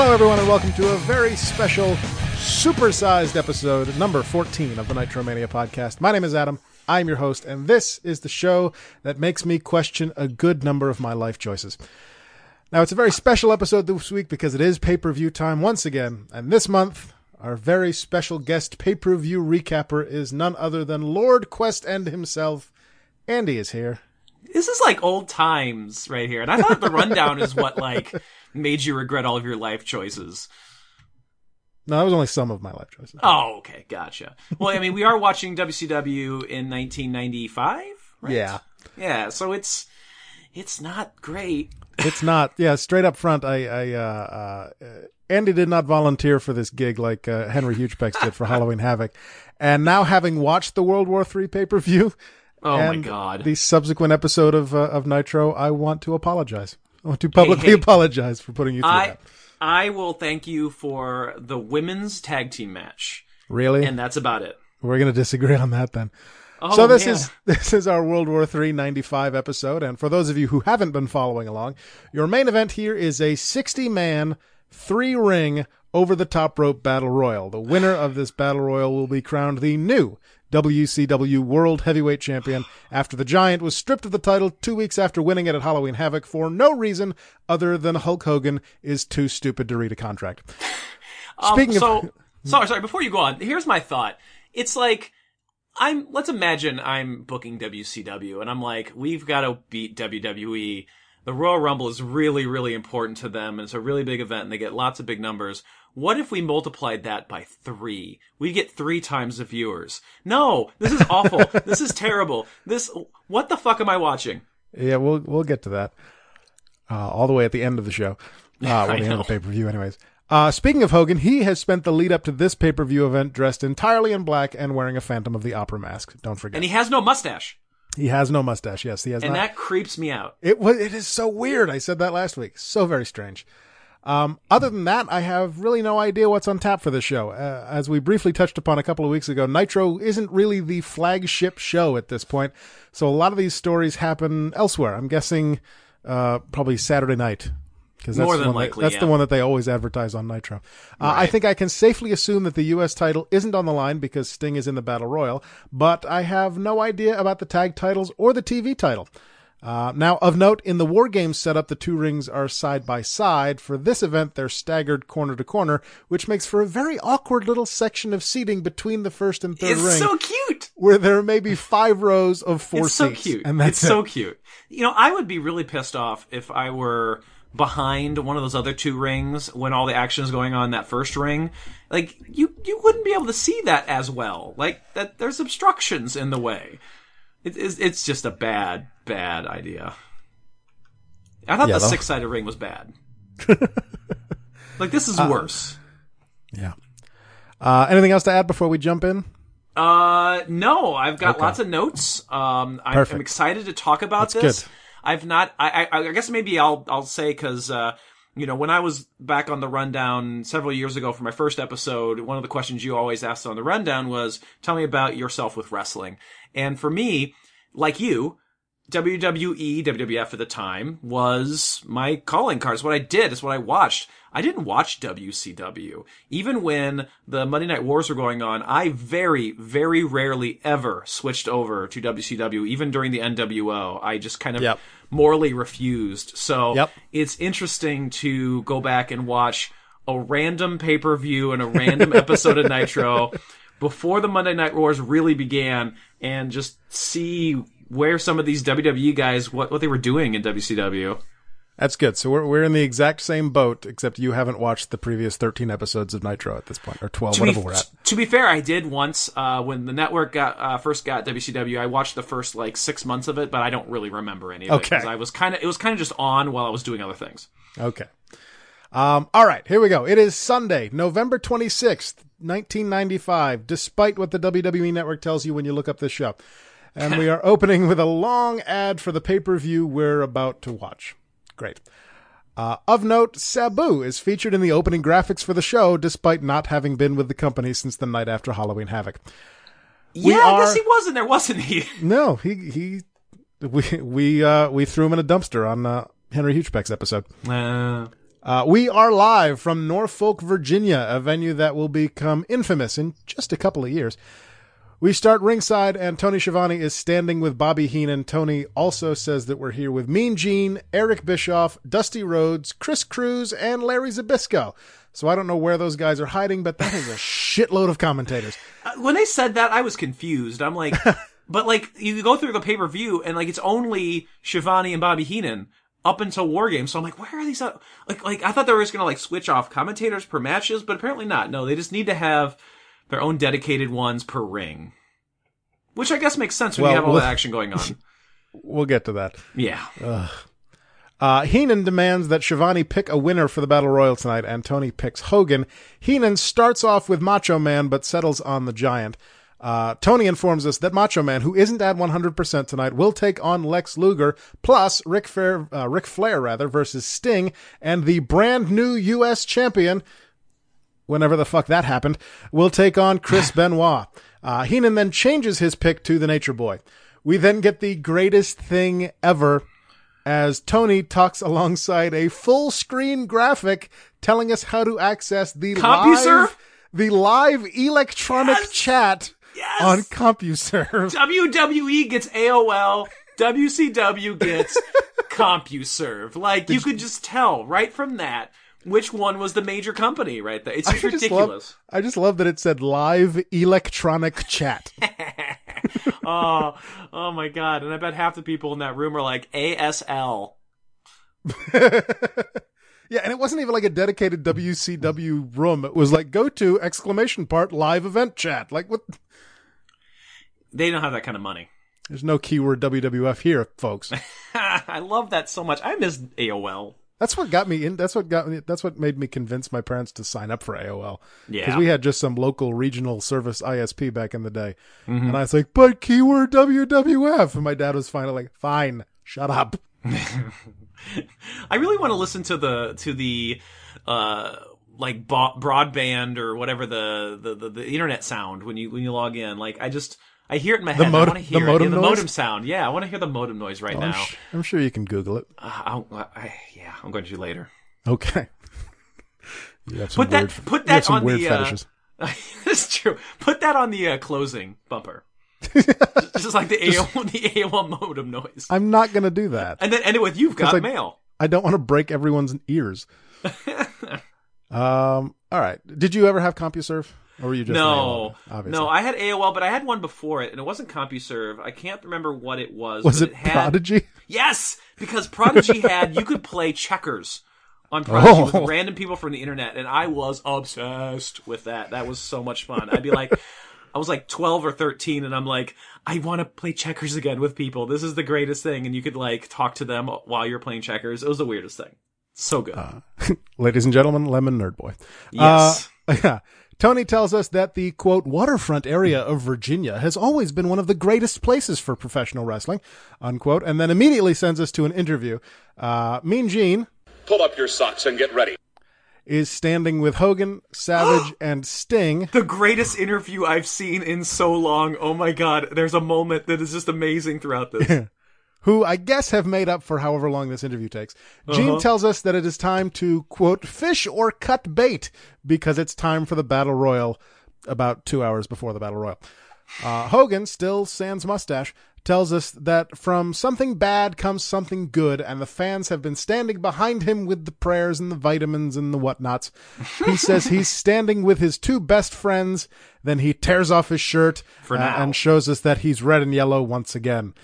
Hello, everyone, and welcome to a very special, supersized episode, number 14 of the Nitromania podcast. My name is Adam. I'm your host, and this is the show that makes me question a good number of my life choices. Now, it's a very special episode this week because it is pay per view time once again, and this month, our very special guest pay per view recapper is none other than Lord Quest End himself. Andy is here. This is like old times right here. And I thought the rundown is what like made you regret all of your life choices. No, that was only some of my life choices. Oh, okay, gotcha. Well, I mean, we are watching WCW in 1995, right? Yeah. Yeah, so it's it's not great. It's not. Yeah, straight up front, I, I, uh, uh, Andy did not volunteer for this gig like uh, Henry Hugepex did for Halloween Havoc, and now having watched the World War III pay per view, Oh my god. the subsequent episode of uh, of Nitro, I want to apologize. I want to publicly hey. apologize for putting you through I that. I will thank you for the women's tag team match. Really, And that's about it. we're going to disagree on that then. Oh, so this is this is our World War III 95 episode, and for those of you who haven't been following along, your main event here is a 60 man, three ring over the top rope battle royal. The winner of this battle royal will be crowned the new WCW World Heavyweight Champion after the Giant was stripped of the title two weeks after winning it at Halloween Havoc for no reason other than Hulk Hogan is too stupid to read a contract. Um, Speaking of- so, sorry, sorry. Before you go on, here's my thought. It's like I'm. Let's imagine I'm booking WCW, and I'm like, we've got to beat WWE. The Royal Rumble is really, really important to them, and it's a really big event, and they get lots of big numbers. What if we multiplied that by three? We get three times the viewers. No, this is awful. this is terrible. This. What the fuck am I watching? Yeah, we'll we'll get to that. Uh, all the way at the end of the show. Uh, well, the end of the pay per view, anyways. Uh, speaking of Hogan, he has spent the lead up to this pay per view event dressed entirely in black and wearing a Phantom of the Opera mask. Don't forget, And he has no mustache, he has no mustache. Yes, he has and not. that creeps me out. It was. It is so weird. I said that last week. So very strange. Um, other than that, I have really no idea what's on tap for this show. Uh, as we briefly touched upon a couple of weeks ago, Nitro isn't really the flagship show at this point, so a lot of these stories happen elsewhere. I'm guessing uh, probably Saturday night. Because that's, More the than one that- likely, that's the one that they always advertise on Nitro. Uh, I think I can safely assume that the U.S. title isn't on the line because Sting is in the Battle Royal, but I have no idea about the tag titles or the TV title. Uh, now, of note, in the War Games setup, the two rings are side by side. For this event, they're staggered corner to corner, which makes for a very awkward little section of seating between the first and third It's ring, so cute. where there may be five rows of four it's so cute. And that's it's so cute. You know, I would be really pissed off if I were behind one of those other two rings when all the action is going on in that first ring. Like you, you wouldn't be able to see that as well. Like that, there's obstructions in the way. It, it's, it's just a bad, bad idea. I thought Yeah, the six sided ring was bad. like this Uh, is worse. Yeah. Uh, anything else to add before we jump in? Uh, no, I've got Okay. lots of notes. Um, I'm. I'm excited to talk about That's this. good. I've not. I, I, I guess maybe I'll I'll say because uh, you know when I was back on the rundown several years ago for my first episode, one of the questions you always asked on the rundown was, "Tell me about yourself with wrestling." And for me, like you, WWE, WWF at the time was my calling card. It's what I did. It's what I watched. I didn't watch WCW. Even when the Monday Night Wars were going on, I very, very rarely ever switched over to WCW. Even during the NWO, I just kind of Yep. morally refused. So Yep. it's interesting to go back and watch a random pay-per-view and a random episode of Nitro before the Monday Night Wars really began and just see where some of these WWE guys what what they were doing in WCW. That's good. So we're we're in the exact same boat, except you haven't watched the previous thirteen episodes of Nitro at this point, or twelve, To whatever be, we're at. to be fair, I did once uh, when the network got uh, first got WCW. I watched the first like six months of it, but I don't really remember any of it Okay. because I was kind of it was kind of just on while I was doing other things. Okay. Um, all right, here we go. It is Sunday, November 26th, 1995, despite what the WWE network tells you when you look up this show. And we are opening with a long ad for the pay per view we're about to watch. Great. Uh, of note, Sabu is featured in the opening graphics for the show, despite not having been with the company since the night after Halloween Havoc. Yeah, I guess he wasn't there, wasn't he? No, he he we we uh we threw him in a dumpster on uh, Henry Hugepeck's episode. Uh, Uh, we are live from Norfolk, Virginia, a venue that will become infamous in just a couple of years. We start ringside, and Tony Schiavone is standing with Bobby Heenan. Tony also says that we're here with Mean Gene, Eric Bischoff, Dusty Rhodes, Chris Cruise, and Larry Zbyszko. So I don't know where those guys are hiding, but that is a shitload of commentators. Uh, when they said that, I was confused. I'm like, but like you go through the pay per view, and like it's only Schiavone and Bobby Heenan up until War Games. So I'm like, where are these? Like, like I thought they were just gonna like switch off commentators per matches, but apparently not. No, they just need to have their own dedicated ones per ring. Which I guess makes sense when Well, you have all we'll- that action going on. We'll get to that. yeah. Uh, Heenan demands that Schiavone pick a winner for the Battle Royal tonight, and Tony picks Hogan. Heenan starts off with Macho Man, but settles on the Giant. Uh, Tony informs us that Macho Man, who isn't at 100% tonight, will take on Lex Luger, plus Rick Flair, uh, Ric Flair rather, versus Sting, and the brand new U.S. champion, whenever the fuck that happened, will take on Chris Benoit. Uh, Heenan then changes his pick to the Nature Boy. We then get the greatest thing ever as Tony talks alongside a full screen graphic telling us how to access the CompuServe? live, the live electronic Yes! chat Yes! on CompuServe. WWE gets AOL. WCW gets CompuServe. Like you could just tell right from that which one was the major company right there. It's just I just ridiculous. love, I just love that it said live electronic chat. oh, oh my god! And I bet half the people in that room are like ASL. Yeah, and it wasn't even like a dedicated WCW room. It was like go to exclamation part live event chat. Like what? They don't have that kind of money. There's no keyword WWF here, folks. I love that so much. I miss AOL. That's what got me in. That's what got me. That's what made me convince my parents to sign up for AOL. Yeah. because we had just some local regional service ISP back in the day, Mm-hmm. and I was like, "But keyword WWF," and my dad was finally like, "Fine, shut up." I really want to listen to the to the uh like bo- broadband or whatever the, the the the internet sound when you when you log in. Like I just I hear it in my head. mod- I want to hear the it. modem yeah, the modem sound. Yeah, I want to hear the modem noise right I'm, now. sh- I'm sure you can Google it. Uh, I'll, I, yeah, I'm going to do later. Okay. You have some Put that- weird, put you have that some on weird the, uh. That's true. Put that on the uh, closing bumper. just, just like the AOL, the AOL modem noise. I'm not gonna do that. And then end it with "You've got like- mail." I don't want to break everyone's ears. um. All right. Did you ever have CompuServe, or were you just no, AOL? No, I had AOL, but I had one before it, and it wasn't CompuServe. I can't remember what it was. Was but it had, Prodigy? Yes, because Prodigy had you could play checkers on Prodigy Oh. with random people from the internet, and I was obsessed with that. That was so much fun. I'd be like. I was like 12 or 13 and I'm like, I want to play checkers again with people. This is the greatest thing. And you could like talk to them while you're playing checkers. It was the weirdest thing. So good. Ladies and gentlemen, Lemon Nerd Boy. yes. Uh, yeah. Tony tells us that the quote waterfront area of Virginia has always been one of the greatest places for professional wrestling, unquote, and then immediately sends us to an interview. Uh, mean Gene Pull up your socks and get ready. is standing with Hogan, Savage, and Sting. the greatest interview I've seen in so long. Oh my god, there's a moment that is just amazing throughout this. who I guess have made up for however long this interview takes. Gene tells us that it is time to, quote, fish or cut bait because it's time for the Battle Royal about two hours before the Battle Royal. Uh, Hogan, still sans mustache, tells us that from something bad comes something good, and the fans have been standing behind him with the prayers and the vitamins and the whatnots. He says he's standing with his two best friends, then he tears off his shirt uh, and shows us that he's red and yellow once again.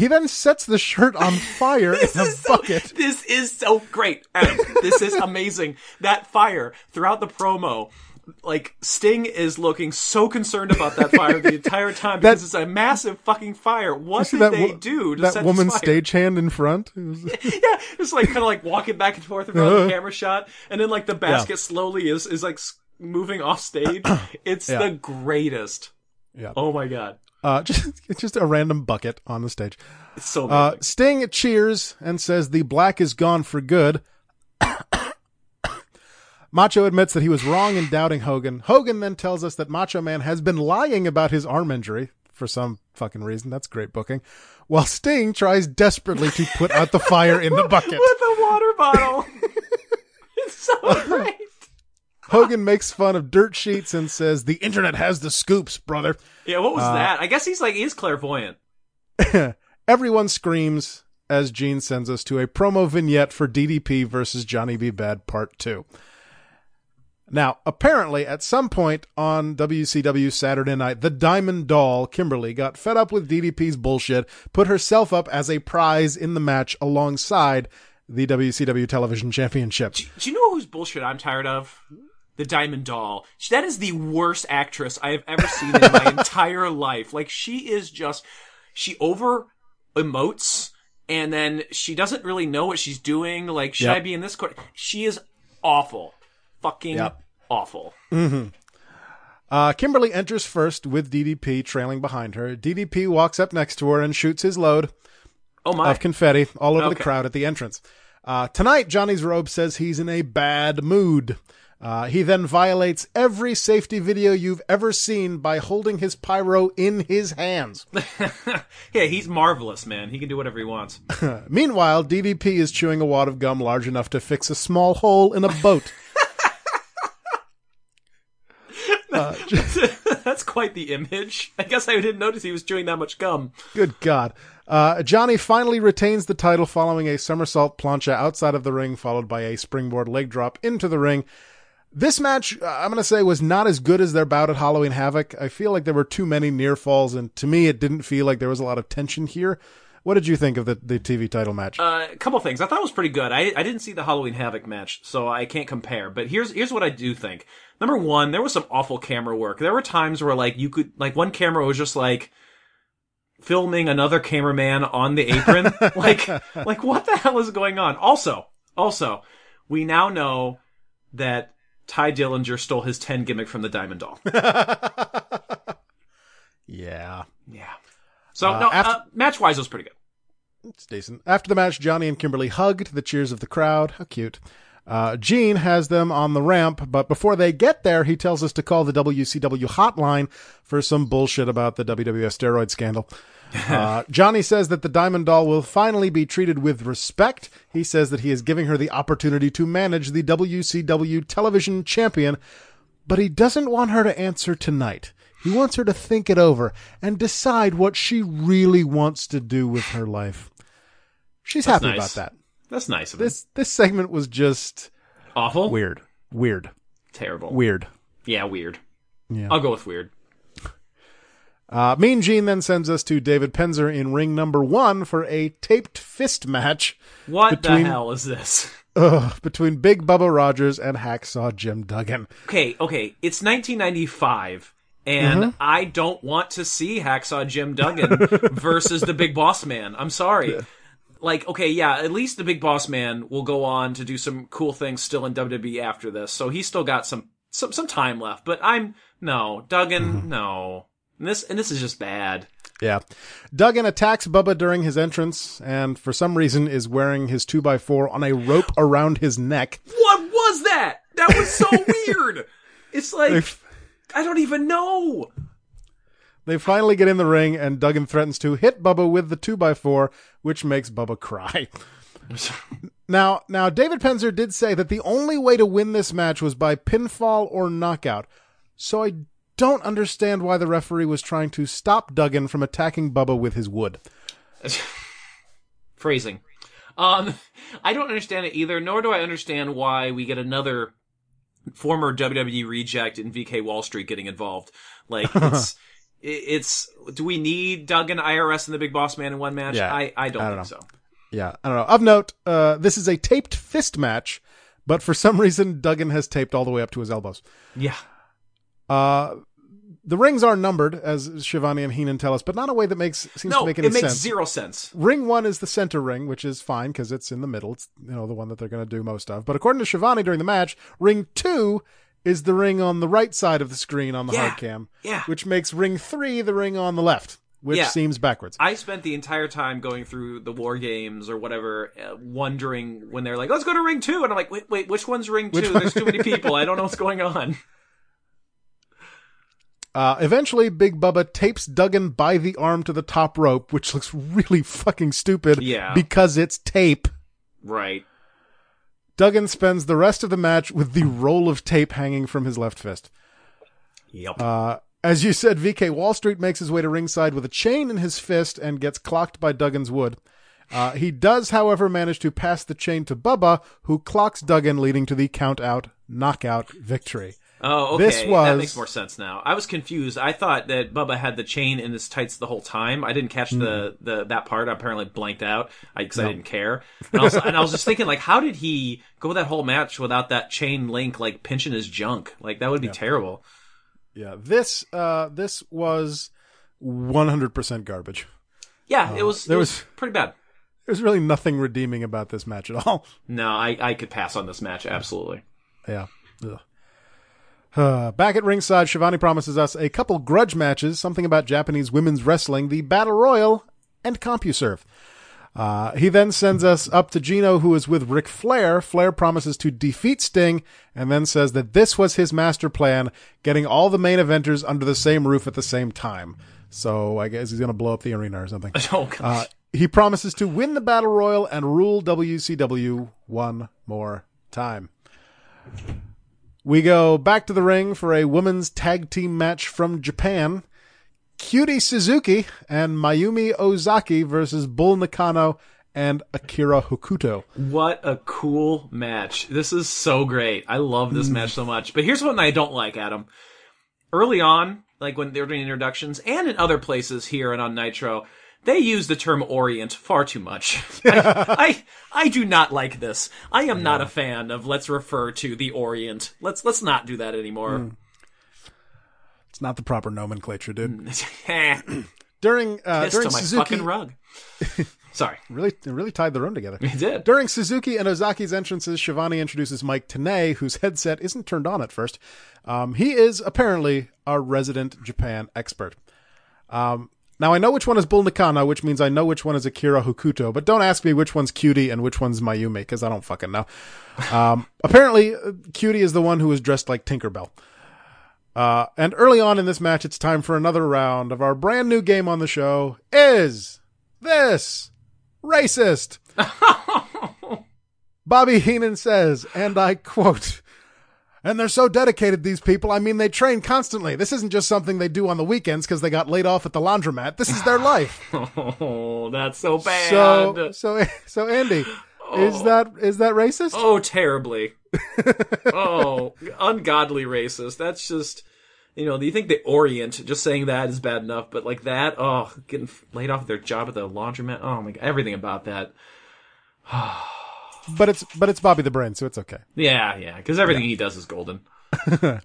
He then sets the shirt on fire in a bucket. This is so great. Adam, this is amazing. That fire throughout the promo. Like Sting is looking so concerned about that fire the entire time because it's a massive fucking fire. What did that they do to that set woman's this fire? stagehand in front? Yeah, it's like kind of like walking back and forth around Uh-huh. the camera shot, and then like the basket slowly is is like moving off stage. It's Yeah. the greatest. Yeah. Oh my god, uh, just, it's just a random bucket on the stage. it's so Uh. Sting cheers and says the black is gone for good. Macho admits that he was wrong in doubting Hogan. Hogan then tells us that Macho Man has been lying about his arm injury for some fucking reason. That's great booking. While Sting tries desperately to put out the fire in the bucket. with a water bottle. It's so great. Hogan makes fun of dirt sheets and says, The internet has the scoops, brother. Yeah, what Uh, was that? I guess he's like he's clairvoyant. Everyone screams as Gene sends us to a promo vignette for DDP versus Johnny B. Bad Part 2. Now, apparently, at some point on WCW Saturday night, the Diamond Doll, Kimberly, got fed up with DDP's bullshit, put herself up as a prize in the match alongside the WCW Television Championship. Do you know whose bullshit I'm tired of? The Diamond Doll. That is the worst actress I have ever seen in my entire life. Like she is just she over emotes and then she doesn't really know what she's doing. Like should Yep. I be in this court? She is awful. Fucking Yep. awful. Uh, Kimberly enters first with DDP trailing behind her. DDP walks up next to her and shoots his load Oh my. of confetti all over the crowd at the entrance. Uh, tonight, Johnny's robe says he's in a bad mood. Uh, he then violates every safety video you've ever seen by holding his pyro in his hands. yeah, he's marvelous, man. He can do whatever he wants. Meanwhile, DDP is chewing a wad of gum large enough to fix a small hole in a boat. Uh, That's quite the image. I guess I didn't notice he was chewing that much gum. Good God. Uh, Johnny finally retains the title following a somersault plancha outside of the ring, followed by a springboard leg drop into the ring. This match, I'm going to say, was not as good as their bout at Halloween Havoc. I feel like there were too many near falls, and to me, it didn't feel like there was a lot of tension here. What did you think of the, the TV title match? Uh, a couple things. I thought it was pretty good. I I didn't see the Halloween Havoc match, so I can't compare. But here's here's what I do think. Number one, there was some awful camera work. There were times where like you could like one camera was just like filming another cameraman on the apron. like like what the hell is going on? Also, also, we now know that Tye Dillinger stole his ten gimmick from the Diamond Doll. yeah, yeah. So no, after- uh, match wise, it was pretty good. it's decent. After the match, Johnny and Kimberly hug to the cheers of the crowd. How cute. Uh, Gene has them on the ramp, but before they get there, he tells us to call the WCW hotline for some bullshit about the WWF steroid scandal. Uh, Johnny says that the Diamond Doll will finally be treated with respect. He says that he is giving her the opportunity to manage the WCW television champion, but he doesn't want her to answer tonight. He wants her to think it over and decide what she really wants to do with her life. She's happy nice. about that. That's nice of him. This this segment was just Awful. weird, weird, Terrible. weird. Yeah, weird. Yeah. I'll go with weird. Uh, mean Gene then sends us to David Penzer in ring number one for a taped fist match What Between- the hell is this? ugh, between Big Bubba Rogers and Hacksaw Jim Duggan. Okay, okay, it's 1995, and Mm-hmm. I don't want to see Hacksaw Jim Duggan versus the Big Boss Man. I'm sorry. Like, okay, yeah, at least the Big Boss Man will go on to do some cool things still in WWE after this, so he's still got some some some time left. But I'm no Duggan, Mm-hmm. no. And this and this is just bad. Yeah. Duggan attacks Bubba during his entrance and for some reason is wearing his 2x4 on a rope around his neck. What was that? That was so weird. It's like I don't even know. They finally get in the ring and Duggan threatens to hit Bubba with the 2x4, which makes Bubba cry. Now, now David Penzer did say that the only way to win this match was by pinfall or knockout. So I don't understand why the referee was trying to stop Duggan from attacking Bubba with his wood. phrasing. Um, I don't understand it either, nor do I understand why we get another former WWE reject in VK Wall Street getting involved. Like, it's, it's, do we need Duggan, IRS, and the Big Boss Man in one match? Yeah, I, I don't I think don't so. Yeah, I don't know. Of note, uh, this is a taped fist match, but for some reason Duggan has taped all the way up to his elbows. Yeah. Uh, the rings are numbered, as Schiavone and Heenan tell us, but not in a way that makes seems No, to make any sense. it makes sense. zero sense. Ring one is the center ring, which is fine because it's in the middle. It's you know the one that they're going to do most of. But according to Schiavone during the match, ring two is the ring on the right side of the screen on the Yeah. hard cam, Yeah. which makes ring three the ring on the left, which Yeah. seems backwards. I spent the entire time going through the war games or whatever, uh, wondering when they're like, "Let's go to ring two. and I'm like, "Wait, wait, which one's ring two? There's too many people. I don't know what's going on." Uh, eventually, Big Bubba tapes Duggan by the arm to the top rope, which looks really fucking stupid. Yeah. because it's tape. Right. Duggan spends the rest of the match with the roll of tape hanging from his left fist. Yep. Uh, as you said, VK Wall Street makes his way to ringside with a chain in his fist and gets clocked by Duggan's wood. Uh, he does, however, manage to pass the chain to Bubba, who clocks Duggan, leading to the count out knockout victory. Oh, okay. This was- That makes more sense now. I was confused. I thought that Bubba had the chain in his tights the whole time. I didn't catch the, the that part. I apparently blanked out because I didn't care. And, also, and I was just thinking, like, how did he go that whole match without that chain link, like pinching his junk? Like that would be terrible. Yeah, this uh, this was 100% garbage. Yeah, it was. there it was, was- pretty bad. There's really nothing redeeming about this match at all. No, I I could pass on this match absolutely. Yeah. Ugh. Uh, back at ringside, Schiavone promises us a couple grudge matches, something about Japanese women's wrestling, the Battle Royal, and CompuServe. Uh, he then sends us up to Gino, who is with Ric Flair. Flair promises to defeat Sting, and then says that this was his master plan, getting all the main eventers under the same roof at the same time. So I guess he's going to blow up the arena or something. Oh god. Uh, he promises to win the Battle Royal and rule WCW one more time. We go back to the ring for a women's tag team match from Japan. Cutie Suzuki and Mayumi Ozaki versus Bull Nakano and Akira Hokuto. What a cool match. This is so great. I love this mm. match so much. But here's what I don't like, Adam. Early on, like when they were doing introductions and in other places here and on Nitro, they use the term Orient far too much. I, I I do not like this. I am not a fan of let's refer to the Orient. Let's let's not do that anymore. It's not the proper nomenclature, dude. During uh, during Suzuki, fucking rug. Sorry. really it really tied the room together. It did. During Suzuki and Ozaki's entrances, Schiavone introduces Mike Tenay, whose headset isn't turned on at first. Um, he is apparently our resident Japan expert. Um, now I know which one is Bull Nakano, which means I know which one is Akira Hokuto, but don't ask me which one's Cutie and which one's Mayumi, because I don't fucking know. Um, apparently, uh, Cutie is the one who was dressed like Tinkerbell. Uh, and early on in this match, it's time for another round of our brand new game on the show. Is this racist? Bobby Heenan says, and I quote, and they're so dedicated, these people. I mean, they train constantly. This isn't just something they do on the weekends because they got laid off at the laundromat. This is their life. Oh, that's so bad. so, so, so, Andy, is oh. that is that racist? Oh, terribly. oh, ungodly racist. That's just, you know, do you think the Orient, just saying that is bad enough, but like that, oh, getting laid off their job at the laundromat, oh my god, everything about that. But it's but it's Bobby the Brain, so it's okay. Yeah, yeah, because everything he does is golden.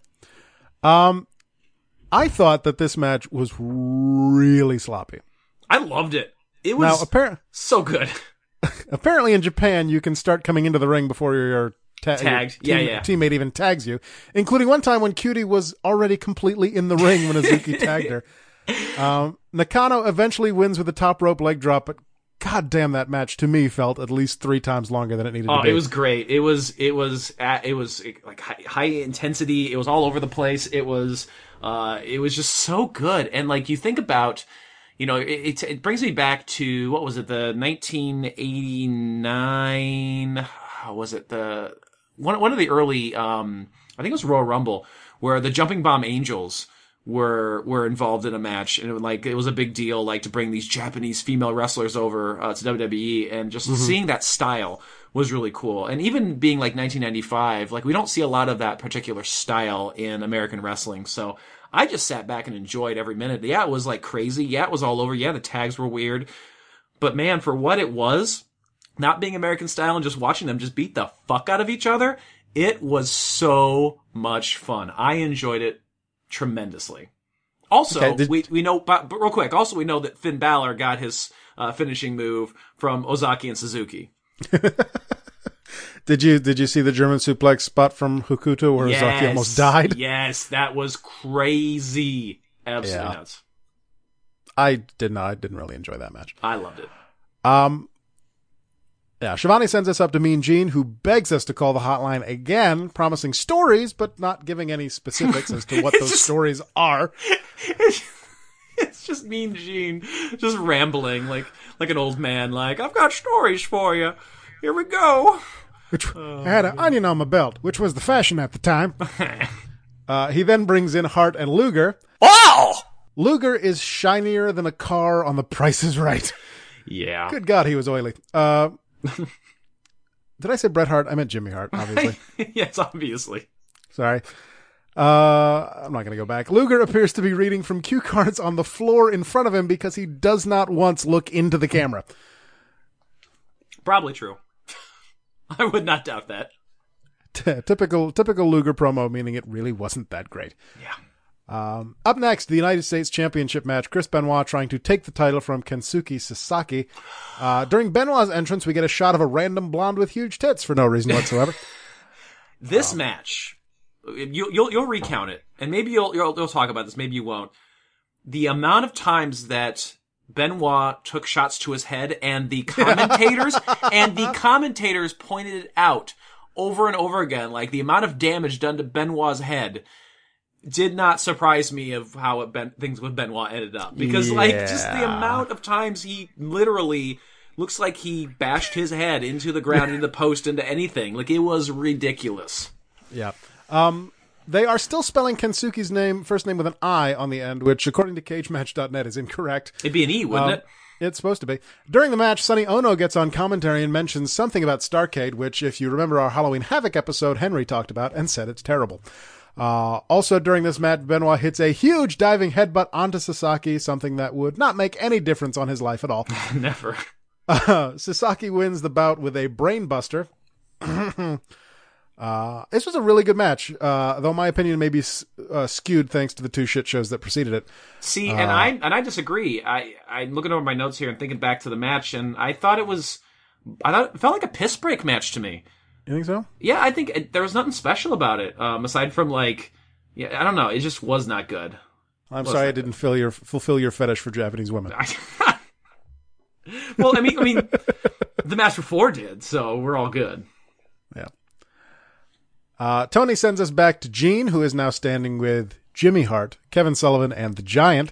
um, I thought that this match was really sloppy. I loved it. It Now, was so good. apparently in Japan you can start coming into the ring before your, ta- Tagged. your Yeah, yeah. teammate even tags you, including one time when Cutie was already completely in the ring when Ozaki tagged her. Um, Nakano eventually wins with a top rope leg drop, but god damn that match to me felt at least three times longer than it needed Oh, to be. it was great. It was it was at, it was like high, high intensity. It was all over the place. It was uh it was just so good. And like you think about, you know, it it, it brings me back to what was it the 1989 how was it the one one of the early um I think it was Royal Rumble where the Jumping Bomb Angels were were involved in a match and it like it was a big deal like to bring these Japanese female wrestlers over uh, to WWE and just seeing that style was really cool. And even being like 1995 like we don't see a lot of that particular style in American wrestling. So I just sat back and enjoyed every minute. Yeah it was like crazy. Yeah it was all over. Yeah the tags were weird. But man for what it was not being American style and just watching them just beat the fuck out of each other, it was so much fun. I enjoyed it tremendously. Also, Okay, did- we we know, but, but real quick, also we know that Finn Balor got his uh, finishing move from Ozaki and Suzuki. Did you did you see the German suplex spot from Hokuto where Ozaki almost died? Yes, that was crazy. Absolutely Yeah. nuts. I did not. I didn't really enjoy that match. I loved it. Um, yeah, Schiavone sends us up to Mean Gene, who begs us to call the hotline again, promising stories, but not giving any specifics as to what those stories are. It's just Mean Gene, just rambling like like an old man. Like I've got stories for you. Here we go. which I had an onion on my belt, which was the fashion at the time. uh, he then brings in Hart and Luger. Oh! Luger is shinier than a car on The Price is Right. Yeah. Good God, he was oily. Uh, did I say Bret Hart? I meant Jimmy Hart, obviously. yes, obviously. Sorry. Uh, I'm not going to go back. Luger appears to be reading from cue cards on the floor in front of him because he does not once look into the camera. Probably true. I would not doubt that. Typical, typical Luger promo, meaning it really wasn't that great. Yeah. Um, up next, the United States Championship match. Chris Benoit trying to take the title from Kensuke Sasaki. Uh, during Benoit's entrance, we get a shot of a random blonde with huge tits for no reason whatsoever. This match, you, you'll you'll recount it, and maybe you'll, you'll you'll talk about this. Maybe you won't. The amount of times that Benoit took shots to his head, and the commentators and the commentators pointed it out over and over again, like the amount of damage done to Benoit's head. Did not surprise me of how it ben, things with Benoit ended up because, like, just the amount of times he literally looks like he bashed his head into the ground, into the post, into anything. Like it was ridiculous. Yeah. Um, they are still spelling Kensuke's name, first name with an I on the end, which, according to CageMatch.net, is incorrect. It'd be an E, wouldn't Um, it? It's supposed to be. During the match, Sonny Onoo gets on commentary and mentions something about Starcade, which, if you remember our Halloween Havoc episode, Henry talked about and said it's terrible. Uh, also, during this match, Benoit hits a huge diving headbutt onto Sasaki, something that would not make any difference on his life at all. Never. Uh, Sasaki wins the bout with a brainbuster. uh, this was a really good match, uh, though my opinion may be s- uh, skewed thanks to the two shit shows that preceded it. See, Uh, and I and I disagree. I I'm looking over my notes here and thinking back to the match, and I thought it was, I thought it felt like a piss break match to me. You think so? Yeah, I think it, there was nothing special about it, um, aside from like, yeah, I don't know, it just was not good. I'm sorry I didn't fill your, fulfill your fetish for Japanese women. well, I mean, I mean, the Master Four did, so we're all good. Yeah. Uh, Tony sends us back to Gene, who is now standing with Jimmy Hart, Kevin Sullivan, and the Giant.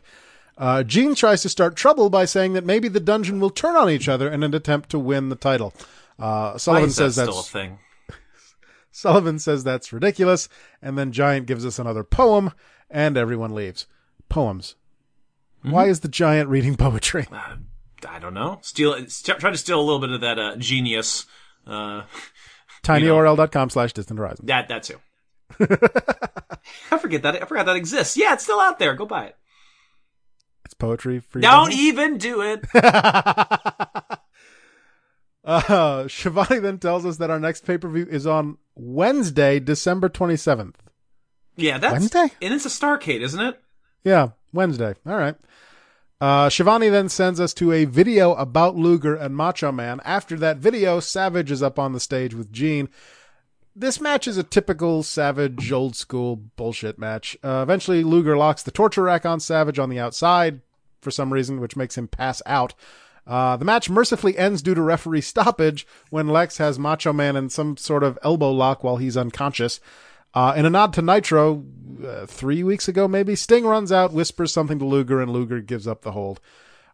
Uh, Gene tries to start trouble by saying that maybe the dungeon will turn on each other in an attempt to win the title. Uh, Sullivan that says that's thing? Sullivan says that's ridiculous, and then Giant gives us another poem, and everyone leaves. Poems. Why is the Giant reading poetry? I don't know. Steal, try to steal a little bit of that uh, genius. Uh, tinyurl.com slash distant horizon. that that too. I forget that. I forgot that exists. Yeah, it's still out there. Go buy it. It's poetry for you. Don't even do it. Uh, Schiavone then tells us that our next pay per view is on Wednesday, December 27th. Yeah, that's Wednesday? and it's a Starcade, isn't it? Yeah, Wednesday. All right. Uh, Schiavone then sends us to a video about Luger and Macho Man. After that video, Savage is up on the stage with Gene. This match is a typical Savage old school bullshit match. Uh, eventually, Luger locks the torture rack on Savage on the outside for some reason, which makes him pass out. Uh, the match mercifully ends due to referee stoppage when Lex has Macho Man in some sort of elbow lock while he's unconscious. Uh, in a nod to Nitro, uh, three weeks ago maybe, Sting runs out, whispers something to Luger, and Luger gives up the hold.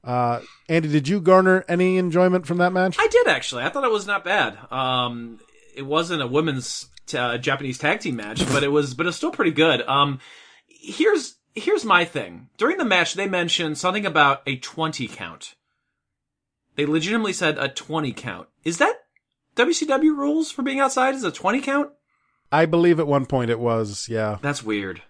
Uh, Andy, did you garner any enjoyment from that match? I did actually. I thought it was not bad. Um, it wasn't a women's uh, Japanese tag team match, but it was, but it's still pretty good. Um, here's here's my thing. During the match, they mentioned something about a twenty count. They legitimately said a twenty count. Is that WCW rules for being outside? Is a twenty count? I believe at one point it was, yeah. That's weird.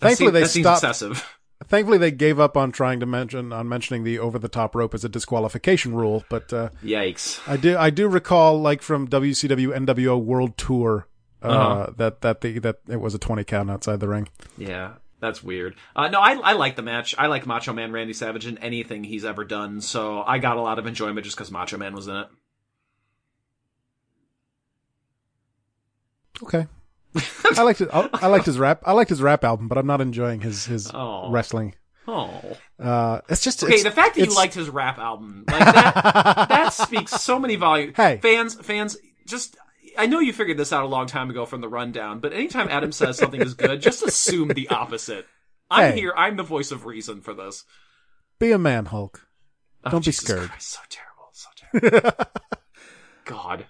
That Thankfully, they that stopped. excessive. Thankfully, they gave up on trying to mention on mentioning the over the top rope as a disqualification rule. But uh, Yikes. I do I do recall, like from WCW NWO World Tour, uh, Uh-huh. that that the that it was a twenty count outside the ring. Yeah, that's weird. Uh, no, I I like the match. I like Macho Man Randy Savage in anything he's ever done. So I got a lot of enjoyment just because Macho Man was in it. Okay. I liked it. I liked his rap. I liked his rap album, but I'm not enjoying his his Oh. wrestling. Oh, Uh, it's just okay. it's- the fact that you liked his rap album, like that, that speaks so many volumes. Hey. fans, fans, just. I know you figured this out a long time ago from the rundown, but anytime Adam says something is good, just assume the opposite. I'm Hey. here. I'm the voice of reason for this. be a man, Hulk. Oh, Don't be Jesus scared. Christ, so terrible. So terrible. God.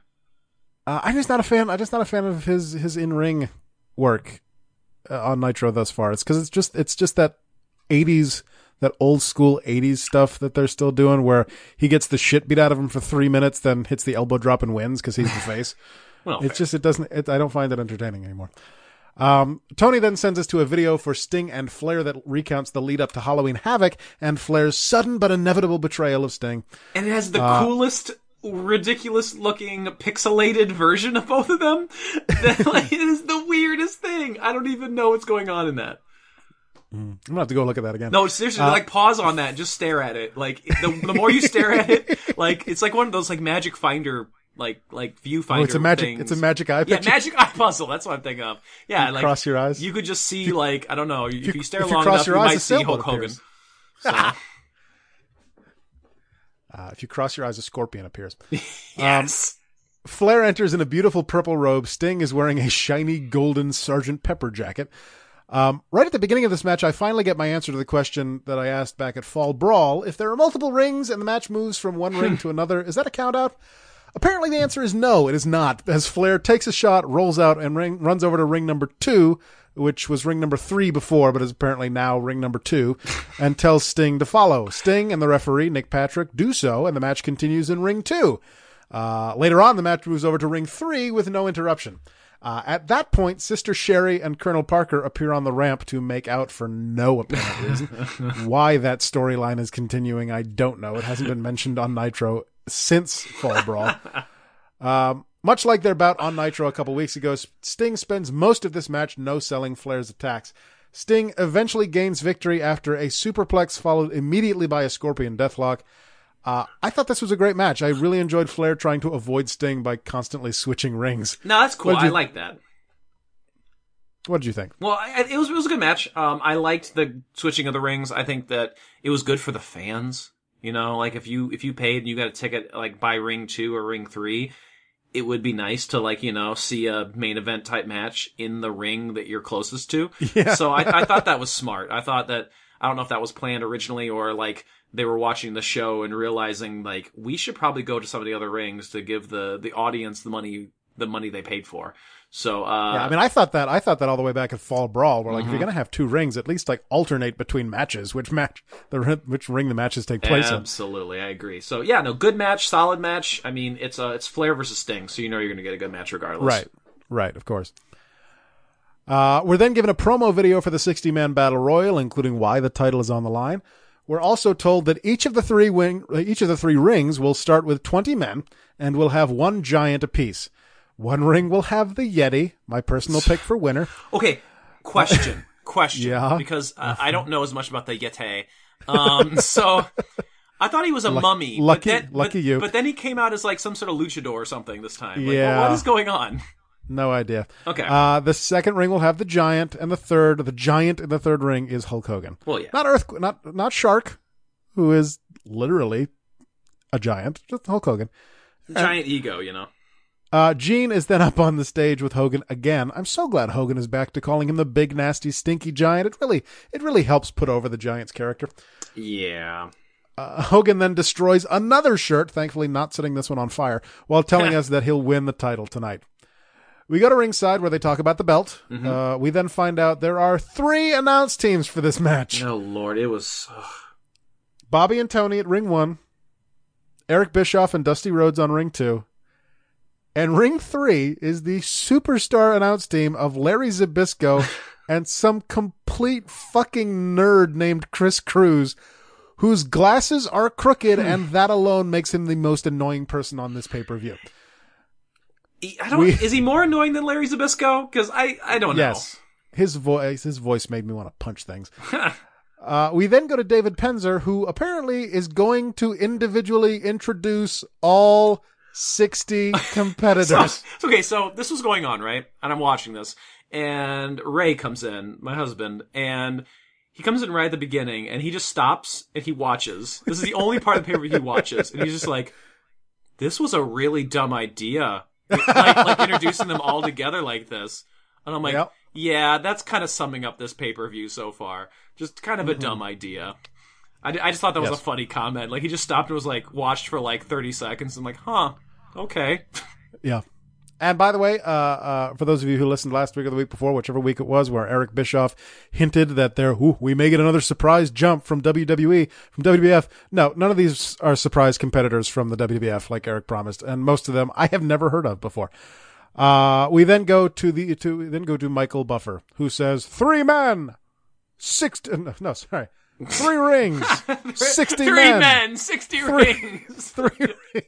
Uh, I'm just not a fan. I'm just not a fan of his his in ring work uh, on Nitro thus far. It's because it's just it's just that '80s that old school '80s stuff that they're still doing, where he gets the shit beat out of him for three minutes, then hits the elbow drop and wins because he's the face. Well, It's just it doesn't. It, I don't find it entertaining anymore. Um, Tony then sends us to a video for Sting and Flair that recounts the lead up to Halloween Havoc and Flair's sudden but inevitable betrayal of Sting. and it has the Uh, coolest ridiculous looking pixelated version of both of them that like it is the weirdest thing i don't even know what's going on in that I'm gonna have to go look at that again. no seriously Uh, like pause on that and just stare at it like the, the more you stare at it like it's like one of those like magic finder like like viewfinder Oh, it's a magic. things. It's a magic eye yeah picture. magic eye puzzle that's what i'm thinking of yeah like cross your eyes. you could just see like i don't know if you, stare if you long cross enough your you eyes, might a see hulk hogan so, Uh, if you cross your eyes, a scorpion appears. yes Flair enters in a beautiful purple robe. Sting is wearing a shiny golden Sergeant Pepper jacket. Um, right at the beginning of this match, I finally get my answer to the question that I asked back at Fall Brawl. If there are multiple rings and the match moves from one ring to another, is that a count out? Apparently, the answer is no, it is not, as Flair takes a shot, rolls out, and ring, runs over to ring number two, which was ring number three before, but is apparently now ring number two, and tells Sting to follow. Sting and the referee, Nick Patrick, do so, and the match continues in ring two. Uh, later on, the match moves over to ring three with no interruption. Uh, at that point, Sister Sherri and Colonel Parker appear on the ramp to make out for no apparent reason. Why that storyline is continuing, I don't know. It hasn't been mentioned on Nitro since Fall Brawl. Um, much like their bout on Nitro a couple weeks ago, Sting spends most of this match no selling Flair's attacks. Sting eventually gains victory after a superplex followed immediately by a Scorpion Deathlock. Uh, I thought this was a great match. I really enjoyed Flair trying to avoid Sting by constantly switching rings. no that's cool What'd i like that What did you think? Well, I, it was it was a good match. Um, I liked the switching of the rings. I think that it was good for the fans. You know, like if you if you paid and you got a ticket like by ring two or ring three, it would be nice to like you know see a main event type match in the ring that you're closest to. Yeah. So I, I thought that was smart. I thought that I don't know if that was planned originally or like they were watching the show and realizing like we should probably go to some of the other rings to give the the audience the money the money they paid for. So uh, Yeah, I mean, I thought that I thought that all the way back at Fall Brawl, where like Mm-hmm. if you're gonna have two rings, at least like alternate between matches, which match the which ring the matches take place in. Absolutely, I agree. So yeah, no, good match, solid match. I mean, it's uh, it's Flair versus Sting, so you know you're to get a good match regardless. Right, right, of course. Uh, we're then given a promo video for the 60 man battle royal, including why the title is on the line. We're also told that each of the three wing, each of the three rings will start with 20 men and will have one giant apiece. One ring will have the Yeti, my personal pick for winner. Okay. Question. Question. Yeah? Because uh, I don't know as much about the Yeti. Um. so. I thought he was a mummy. lucky- but then, lucky but, you. But then he came out as like some sort of luchador or something this time. Like, Yeah. well, what is going on? No idea. Okay. Uh, the second ring will have the giant, and the third, the giant in the third ring is Hulk Hogan. Well, yeah. Not Earth, not not Shark, who is literally a giant. Just Hulk Hogan. Giant ego, you know. Uh, Gene is then up on the stage with Hogan again. I'm so glad Hogan is back to calling him the big, nasty, stinky giant. It really, it really helps put over the giant's character. Yeah. Uh, Hogan then destroys another shirt, thankfully not setting this one on fire, while telling us that he'll win the title tonight. We go to ringside where they talk about the belt. Uh, we then find out there are three announced teams for this match. Oh Lord, it was. Bobby and Tony at ring one, Eric Bischoff and Dusty Rhodes on ring two, and ring three is the superstar announce team of Larry Zbyszko and some complete fucking nerd named Chris Cruise, whose glasses are crooked, and that alone makes him the most annoying person on this pay per view. I don't. We- is he more annoying than Larry Zbyszko? Because I I don't know. Yes. His voice, his voice made me want to punch things. uh, we then go to David Penzer, who apparently is going to individually introduce all 60 competitors. So, okay, so this was going on, right? And I'm watching this, and Ray comes in, my husband, and he comes in right at the beginning, and he just stops and he watches. This is the only part of the paper he watches, and he's just like, "This was a really dumb idea." like, like introducing them all together like this, and I'm like, Yep. "Yeah, that's kind of summing up this pay per view so far. Just kind of a mm-hmm. dumb idea." I, I just thought that was a funny comment. Like he just stopped and was like watched for like 30 seconds and like, huh, okay. yeah. And by the way, uh, uh, for those of you who listened last week or the week before, whichever week it was, where Eric Bischoff hinted that there, ooh, we may get another surprise jump from WWE, from WWF. No, none of these are surprise competitors from the WWF, like Eric promised, and most of them I have never heard of before. Uh, we then go to the to then go to Michael Buffer, who says three men, six. No, no sorry, three rings, sixty Three men, men, 60 rings. three rings.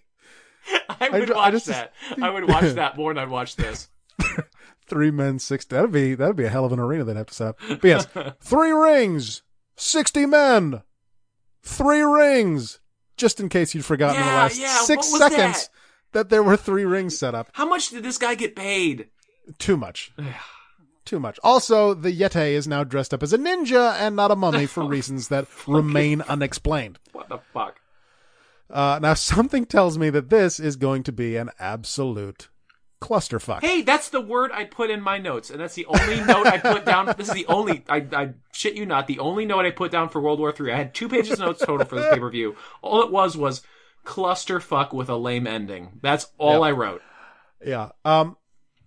I would I watch just- that. I would watch that more than I'd watch this. three men, six. That'd be that'd be a hell of an arena they'd have to set up. But yes, three rings, sixty men, three rings. Just in case you'd forgotten in the last yeah, six seconds that? there were three rings set up. How much did this guy get paid? Too much. Too much. Also, the Yeti is now dressed up as a ninja and not a mummy for reasons that remain unexplained. What the fuck? Uh, now, something tells me that this is going to be an absolute clusterfuck. Hey, that's the word I put in my notes, and that's the only note I put down. This is the only I, I shit you not, the only note I put down for World War Three. I had two pages of notes total for this pay per view. All it was was clusterfuck with a lame ending. That's all I wrote. Yeah. Um,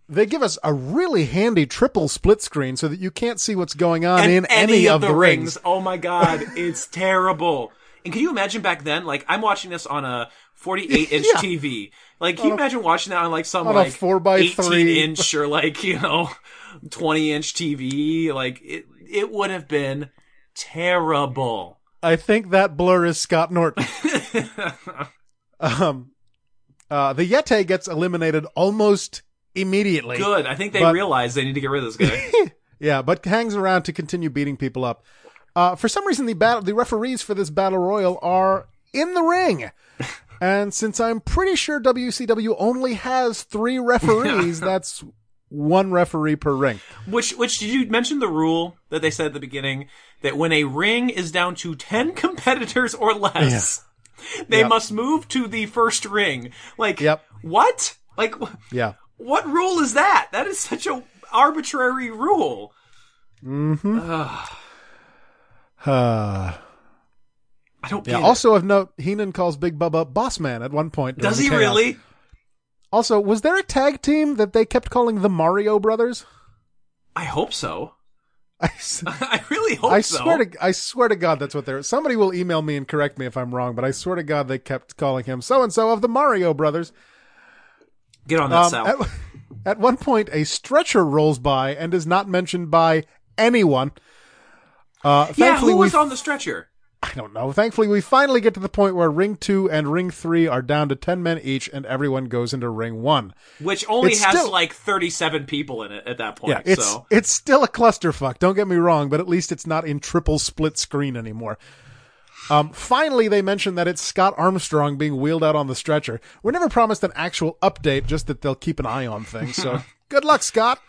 they give us a really handy triple split screen so that you can't see what's going on And in any, of, the rings. Oh my god, it's terrible. And can you imagine back then? Like I'm watching this on a 48 inch Yeah. TV. Like, can you imagine watching that on like some on like 4x3. 18 inch or like you know 20 inch TV? Like it, it would have been terrible. I think that blur is Scott Norton. um, uh, the Yeti gets eliminated almost immediately. Good. I think they But- realize they need to get rid of this guy. Yeah, but hangs around to continue beating people up. Uh, for some reason, the battle, the referees for this battle royal are in the ring. And since I'm pretty sure WCW only has three referees, that's one referee per ring. Which, which did you mention the rule that they said at the beginning that when a ring is down to ten competitors or less, they Yep. must move to the first ring. Like, Yep. what? Like, Yeah. what rule is that? That is such a arbitrary rule. Uh, I don't yeah. Also of note, Heenan calls Big Bubba Boss Man at one point. Does he chaos. really? Also, was there a tag team that they kept calling the Mario Brothers? I hope so. I really hope I so. swear to I swear to God that's what they're. Somebody will email me and correct me if I'm wrong, but I swear to God they kept calling him so and so of the Mario Brothers. Get on that, Um, Sal. at, at one point, a stretcher rolls by and is not mentioned by anyone. Uh, yeah, who was on the stretcher? I don't know. Thankfully, we finally get to the point where Ring Two and Ring Three are down to ten men each, and everyone goes into Ring One. Which only It's has still- like 37 people in it at that point. Yeah, it's so. it's still a clusterfuck. Don't get me wrong, but at least it's not in triple split screen anymore. Um, finally, they mention that it's Scott Armstrong being wheeled out on the stretcher. We're never promised an actual update, just that they'll keep an eye on things. So good luck, Scott.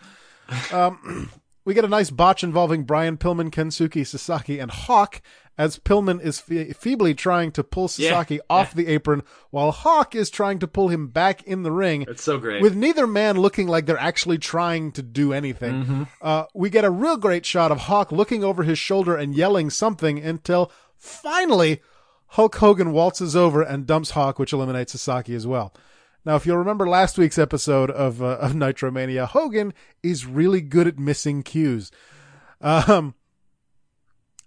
Um, we get a nice botch involving Brian Pillman, Kensuke Sasaki, and Hawk as Pillman is fe- feebly trying to pull Sasaki Yeah, off the apron while Hawk is trying to pull him back in the ring It's so great. with neither man looking like they're actually trying to do anything. Mm-hmm. Uh, we get a real great shot of Hawk looking over his shoulder and yelling something until finally Hulk Hogan waltzes over and dumps Hawk, which eliminates Sasaki as well. Now, if you'll remember last week's episode of uh, of Nitromania, Hogan is really good at missing cues. Um,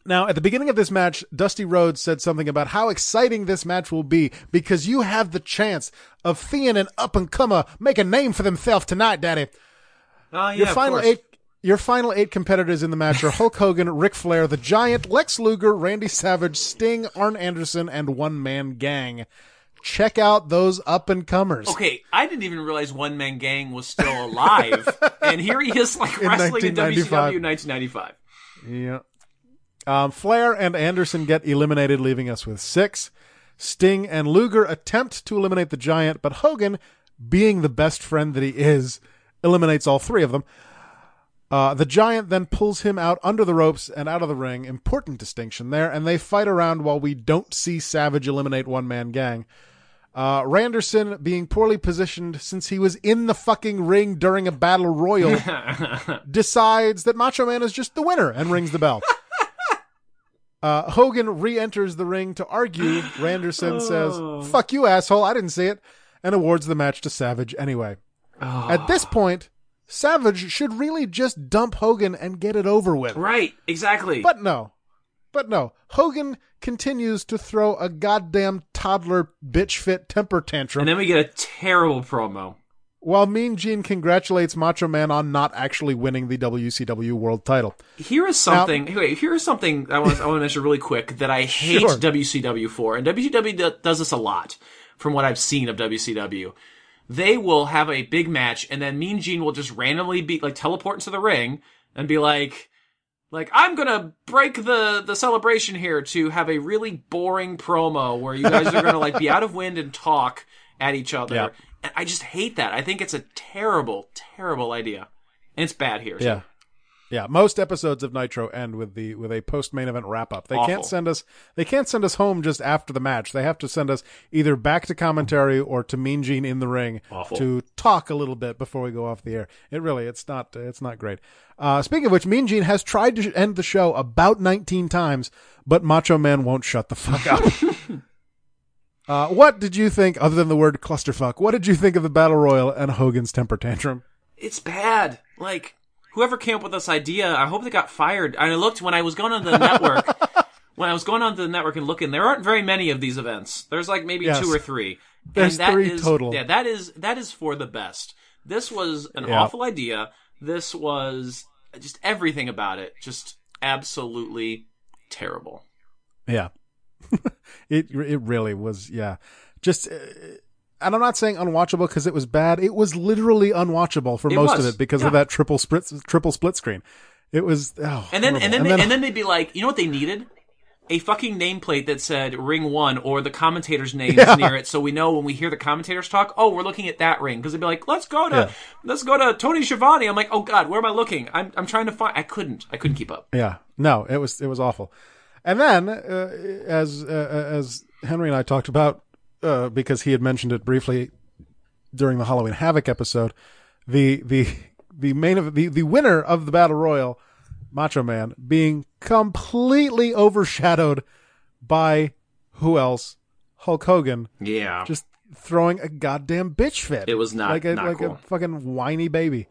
now, at the beginning of this match, Dusty Rhodes said something about how exciting this match will be because you have the chance of seeing an up and comer make a name for themselves tonight, Daddy. Oh, yeah, Your final eight. Your final eight competitors in the match are Hulk Hogan, Ric Flair, The Giant, Lex Luger, Randy Savage, Sting, Arn Anderson, and One Man Gang. Check out those up and comers. Okay, I didn't even realize One Man Gang was still alive, and here he is, like In wrestling in 1995. WCW in 1995. Yeah. Um, Flair and Anderson get eliminated, leaving us with six. Sting and Luger attempt to eliminate the Giant, but Hogan, being the best friend that he is, eliminates all three of them. Uh, the Giant then pulls him out under the ropes and out of the ring. Important distinction there. And they fight around while we don't see Savage eliminate one man gang. Uh, Randerson, being poorly positioned since he was in the fucking ring during a battle royal, decides that Macho Man is just the winner and rings the bell. Uh, Hogan re-enters the ring to argue. Randerson says, "Fuck you, asshole! I didn't see it," and awards the match to Savage anyway. At this point, Savage should really just dump Hogan and get it over with. Right, exactly. But no. But no. Hogan continues to throw a goddamn toddler bitch fit temper tantrum and then we get a terrible promo. while Mean Gene congratulates Macho Man on not actually winning the WCW World title. Here is something. wait, here is something I want. I want to mention really quick that I hate Sure. WCW for, and WCW does this a lot. From what I've seen of WCW, they will have a big match, and then Mean Gene will just randomly be like teleport into the ring and be like, like I'm gonna break the the celebration here to have a really boring promo where you guys are gonna like be out of wind and talk at each other. Yeah. And I just hate that. I think it's a terrible, terrible idea, and it's bad here. too. Yeah. Yeah, most episodes of Nitro end with the with a post main event wrap up. They can't send us they can't send us home just after the match. They have to send us either back to commentary or to Mean Gene in the ring Awful. to talk a little bit before we go off the air. It really it's not it's not great. Uh, speaking of which, Mean Gene has tried to end the show about 19 times, but Macho Man won't shut the fuck up. uh, what did you think, other than the word clusterfuck? What did you think of the battle royal and Hogan's temper tantrum? it's bad. Like whoever came up with this idea, I hope they got fired. And I looked when I was going on the network. When I was going on the network and looking, there aren't very many of these events. There's like maybe Yes. two or three. There's and that three is- total. Yeah, that is that is for the best. This was an Yeah. awful idea. This was just everything about it, just absolutely terrible. Yeah. it it really was yeah. Just uh, and I'm not saying unwatchable because it was bad. It was literally unwatchable for It most of it because yeah. of that triple split triple split screen. It was oh, And then horrible. and then they, and then they'd be like, you know what they needed? A fucking nameplate that said ring one or the commentator's name names near it, so we know when we hear the commentators talk, oh, we're looking at that ring because they'd be like, let's go to Yeah. let's go to Tony Schiavone. I'm like, oh god, where am I looking? I'm I'm trying to find. I couldn't. I couldn't keep up. Yeah, no, it was it was awful. And then, uh, as uh, as Henry and I talked about, uh, because he had mentioned it briefly during the Halloween Havoc episode, the the the main of the the winner of the battle royal, Macho Man, being completely overshadowed by who else? Hulk Hogan, Yeah. just throwing a goddamn bitch fit. It was not- like a not like a fucking whiny baby.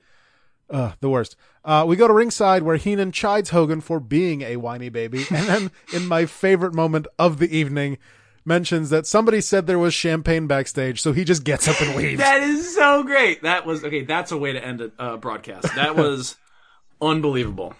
Uh, the worst. Uh, we go to ringside where Heenan chides Hogan for being a whiny baby, and then in my favorite moment of the evening, mentions that somebody said there was champagne backstage, so he just gets up and leaves. that is so great. That was okay. That's a way to end a uh, broadcast. That was unbelievable.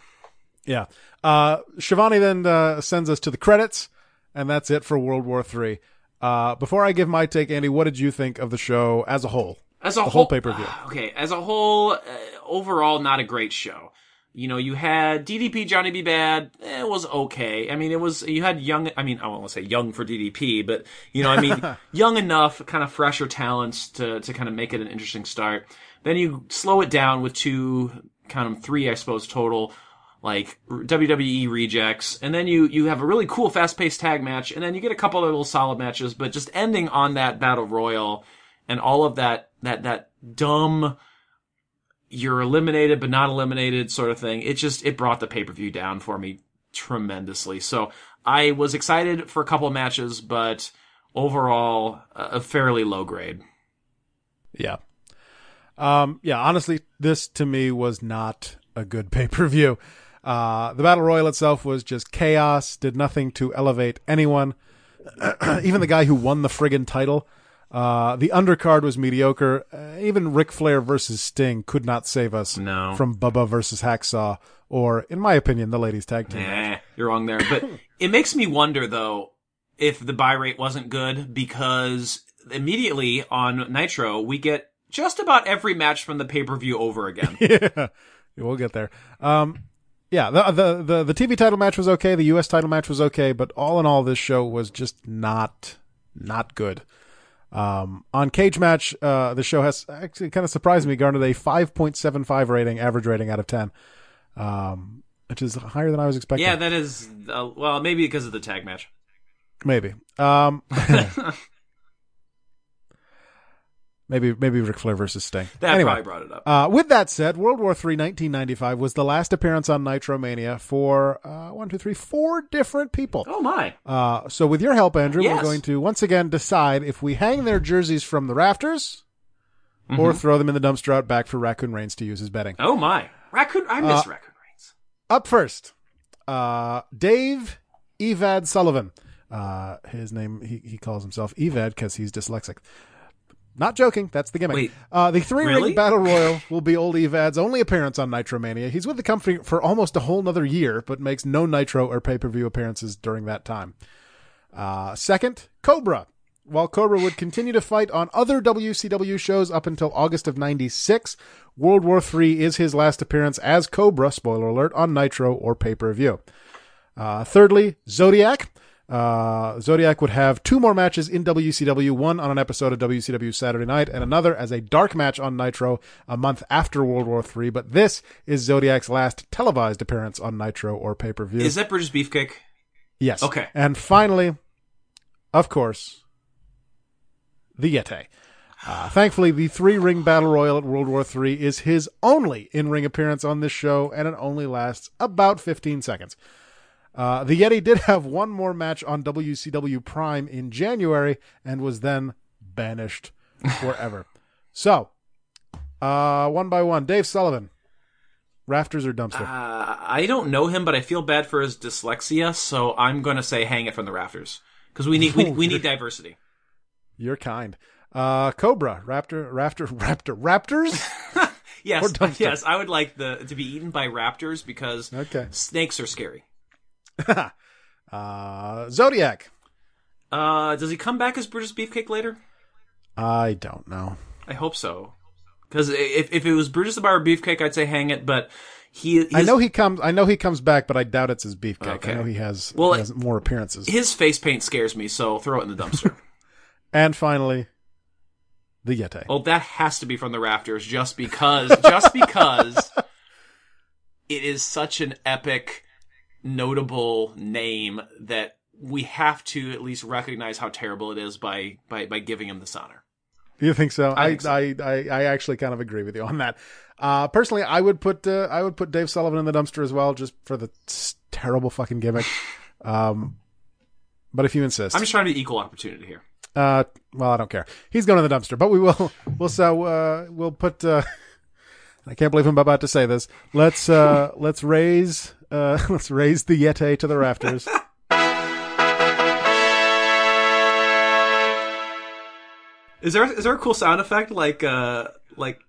yeah. Uh, Schiavone then uh, sends us to the credits, and that's it for World War Three. Uh, before I give my take, Andy, what did you think of the show as a whole? As a The whole, whole pay-per-view. Okay, as a whole, uh, overall, not a great show. You know, you had DDP Johnny B. Bad. It was okay. I mean, it was you had young. I mean, I won't say young for DDP, but you know, I mean, young enough, kind of fresher talents to to kind of make it an interesting start. Then you slow it down with two, kind of three, I suppose, total like WWE rejects, and then you you have a really cool fast paced tag match, and then you get a couple of little solid matches, but just ending on that battle royal and all of that that that dumb you're eliminated but not eliminated sort of thing. It just it brought the pay per view down for me tremendously. So I was excited for a couple matches, but overall a a fairly low grade. Yeah. Um, yeah, honestly, this to me was not a good pay per view. Uh, the battle royal itself was just chaos, did nothing to elevate anyone. Even the guy who won the friggin' title. Uh, the undercard was mediocre. Uh, even Ric Flair versus Sting could not save us No. from Bubba versus Hacksaw, or, in my opinion, the ladies' tag team. Eh, you're wrong there. But it makes me wonder though if the buy rate wasn't good because immediately on Nitro we get just about every match from the pay per view over again. yeah, we'll get there. Um, yeah, the, the the the TV title match was okay. The U.S. title match was okay, but all in all, this show was just not not good. Um, on Cage Match, uh, the show has actually kind of surprised me, garnered a 5.75 rating, average rating out of 10, um, which is higher than I was expecting. yeah, that is uh, well maybe because of the tag match. maybe. Um, maybe maybe Ric Flair versus Sting. That anyway, probably brought it up. Uh, with that said, World War III 1995 was the last appearance on Nitromania for uh, one, two, three, four different people. oh my. Uh, so with your help, Andrew, we're going to once again decide if we hang their jerseys from the rafters or throw them in the dumpster out back for Raccoon Reigns to use as bedding. Oh my, raccoon! I miss Uh, raccoon reigns. Up first, uh, Dave Evad Sullivan. Uh, his name, he, he calls himself Evad because he's dyslexic. Not joking. That's the gimmick. Wait, uh, the three really? ring battle royal will be old Evad's only appearance on Nitromania. He's with the company for almost a whole nother year, but makes no Nitro or pay per view appearances during that time. Uh, second, Cobra. While Cobra would continue to fight on other WCW shows up until August of 96, World War III is his last appearance as Cobra, spoiler alert, on Nitro or pay per view. Uh, thirdly, Zodiac. Uh, Zodiac would have two more matches in WCW, one on an episode of WCW Saturday Night, and another as a dark match on Nitro a month after World War III. But this is Zodiac's last televised appearance on Nitro or pay per view. Is that Brutus Beefcake? Yes. Okay. And finally, of course, the Yeti. Uh, thankfully, the three ring battle royal at World War III is his only in ring appearance on this show, and it only lasts about 15 seconds. Uh, the Yeti did have one more match on WCW Prime in January and was then banished forever. so, uh, one by one, Dave Sullivan, rafters or dumpster? Uh, I don't know him, but I feel bad for his dyslexia, so I'm going to say hang it from the rafters because we need we, we need diversity. You're kind. Uh, Cobra, Raptor, Raptor, Raptor, Raptors. Yes, yes, I would like the to be eaten by raptors because Okay. snakes are scary. uh, Zodiac. Uh, does he come back as Brutus Beefcake later? I don't know. I hope so. Because if if it was Brutus the Barber Beefcake, I'd say hang it. But he, his, I know he comes. I know he comes back, but I doubt it's his beefcake. Okay. I know he has, Well, he has more appearances. his face paint scares me. So throw it in the dumpster. and finally, the Yeti. well, that has to be from the rafters, just because, just because it is such an epic, notable name that we have to at least recognize how terrible it is by by by giving him this honor. Do you think so? I I think so. I, I, I actually kind of agree with you on that. Uh, personally, I would put uh, I would put Dave Sullivan in the dumpster as well, just for the terrible fucking gimmick. Um, but if you insist, I'm just trying to be equal opportunity here. Uh, well, I don't care. He's going in the dumpster, but we will. We'll so uh, we'll put. Uh, I can't believe I'm about to say this. Let's uh, let's raise uh, let's raise the Yeti to the rafters. Is there is there a cool sound effect like uh like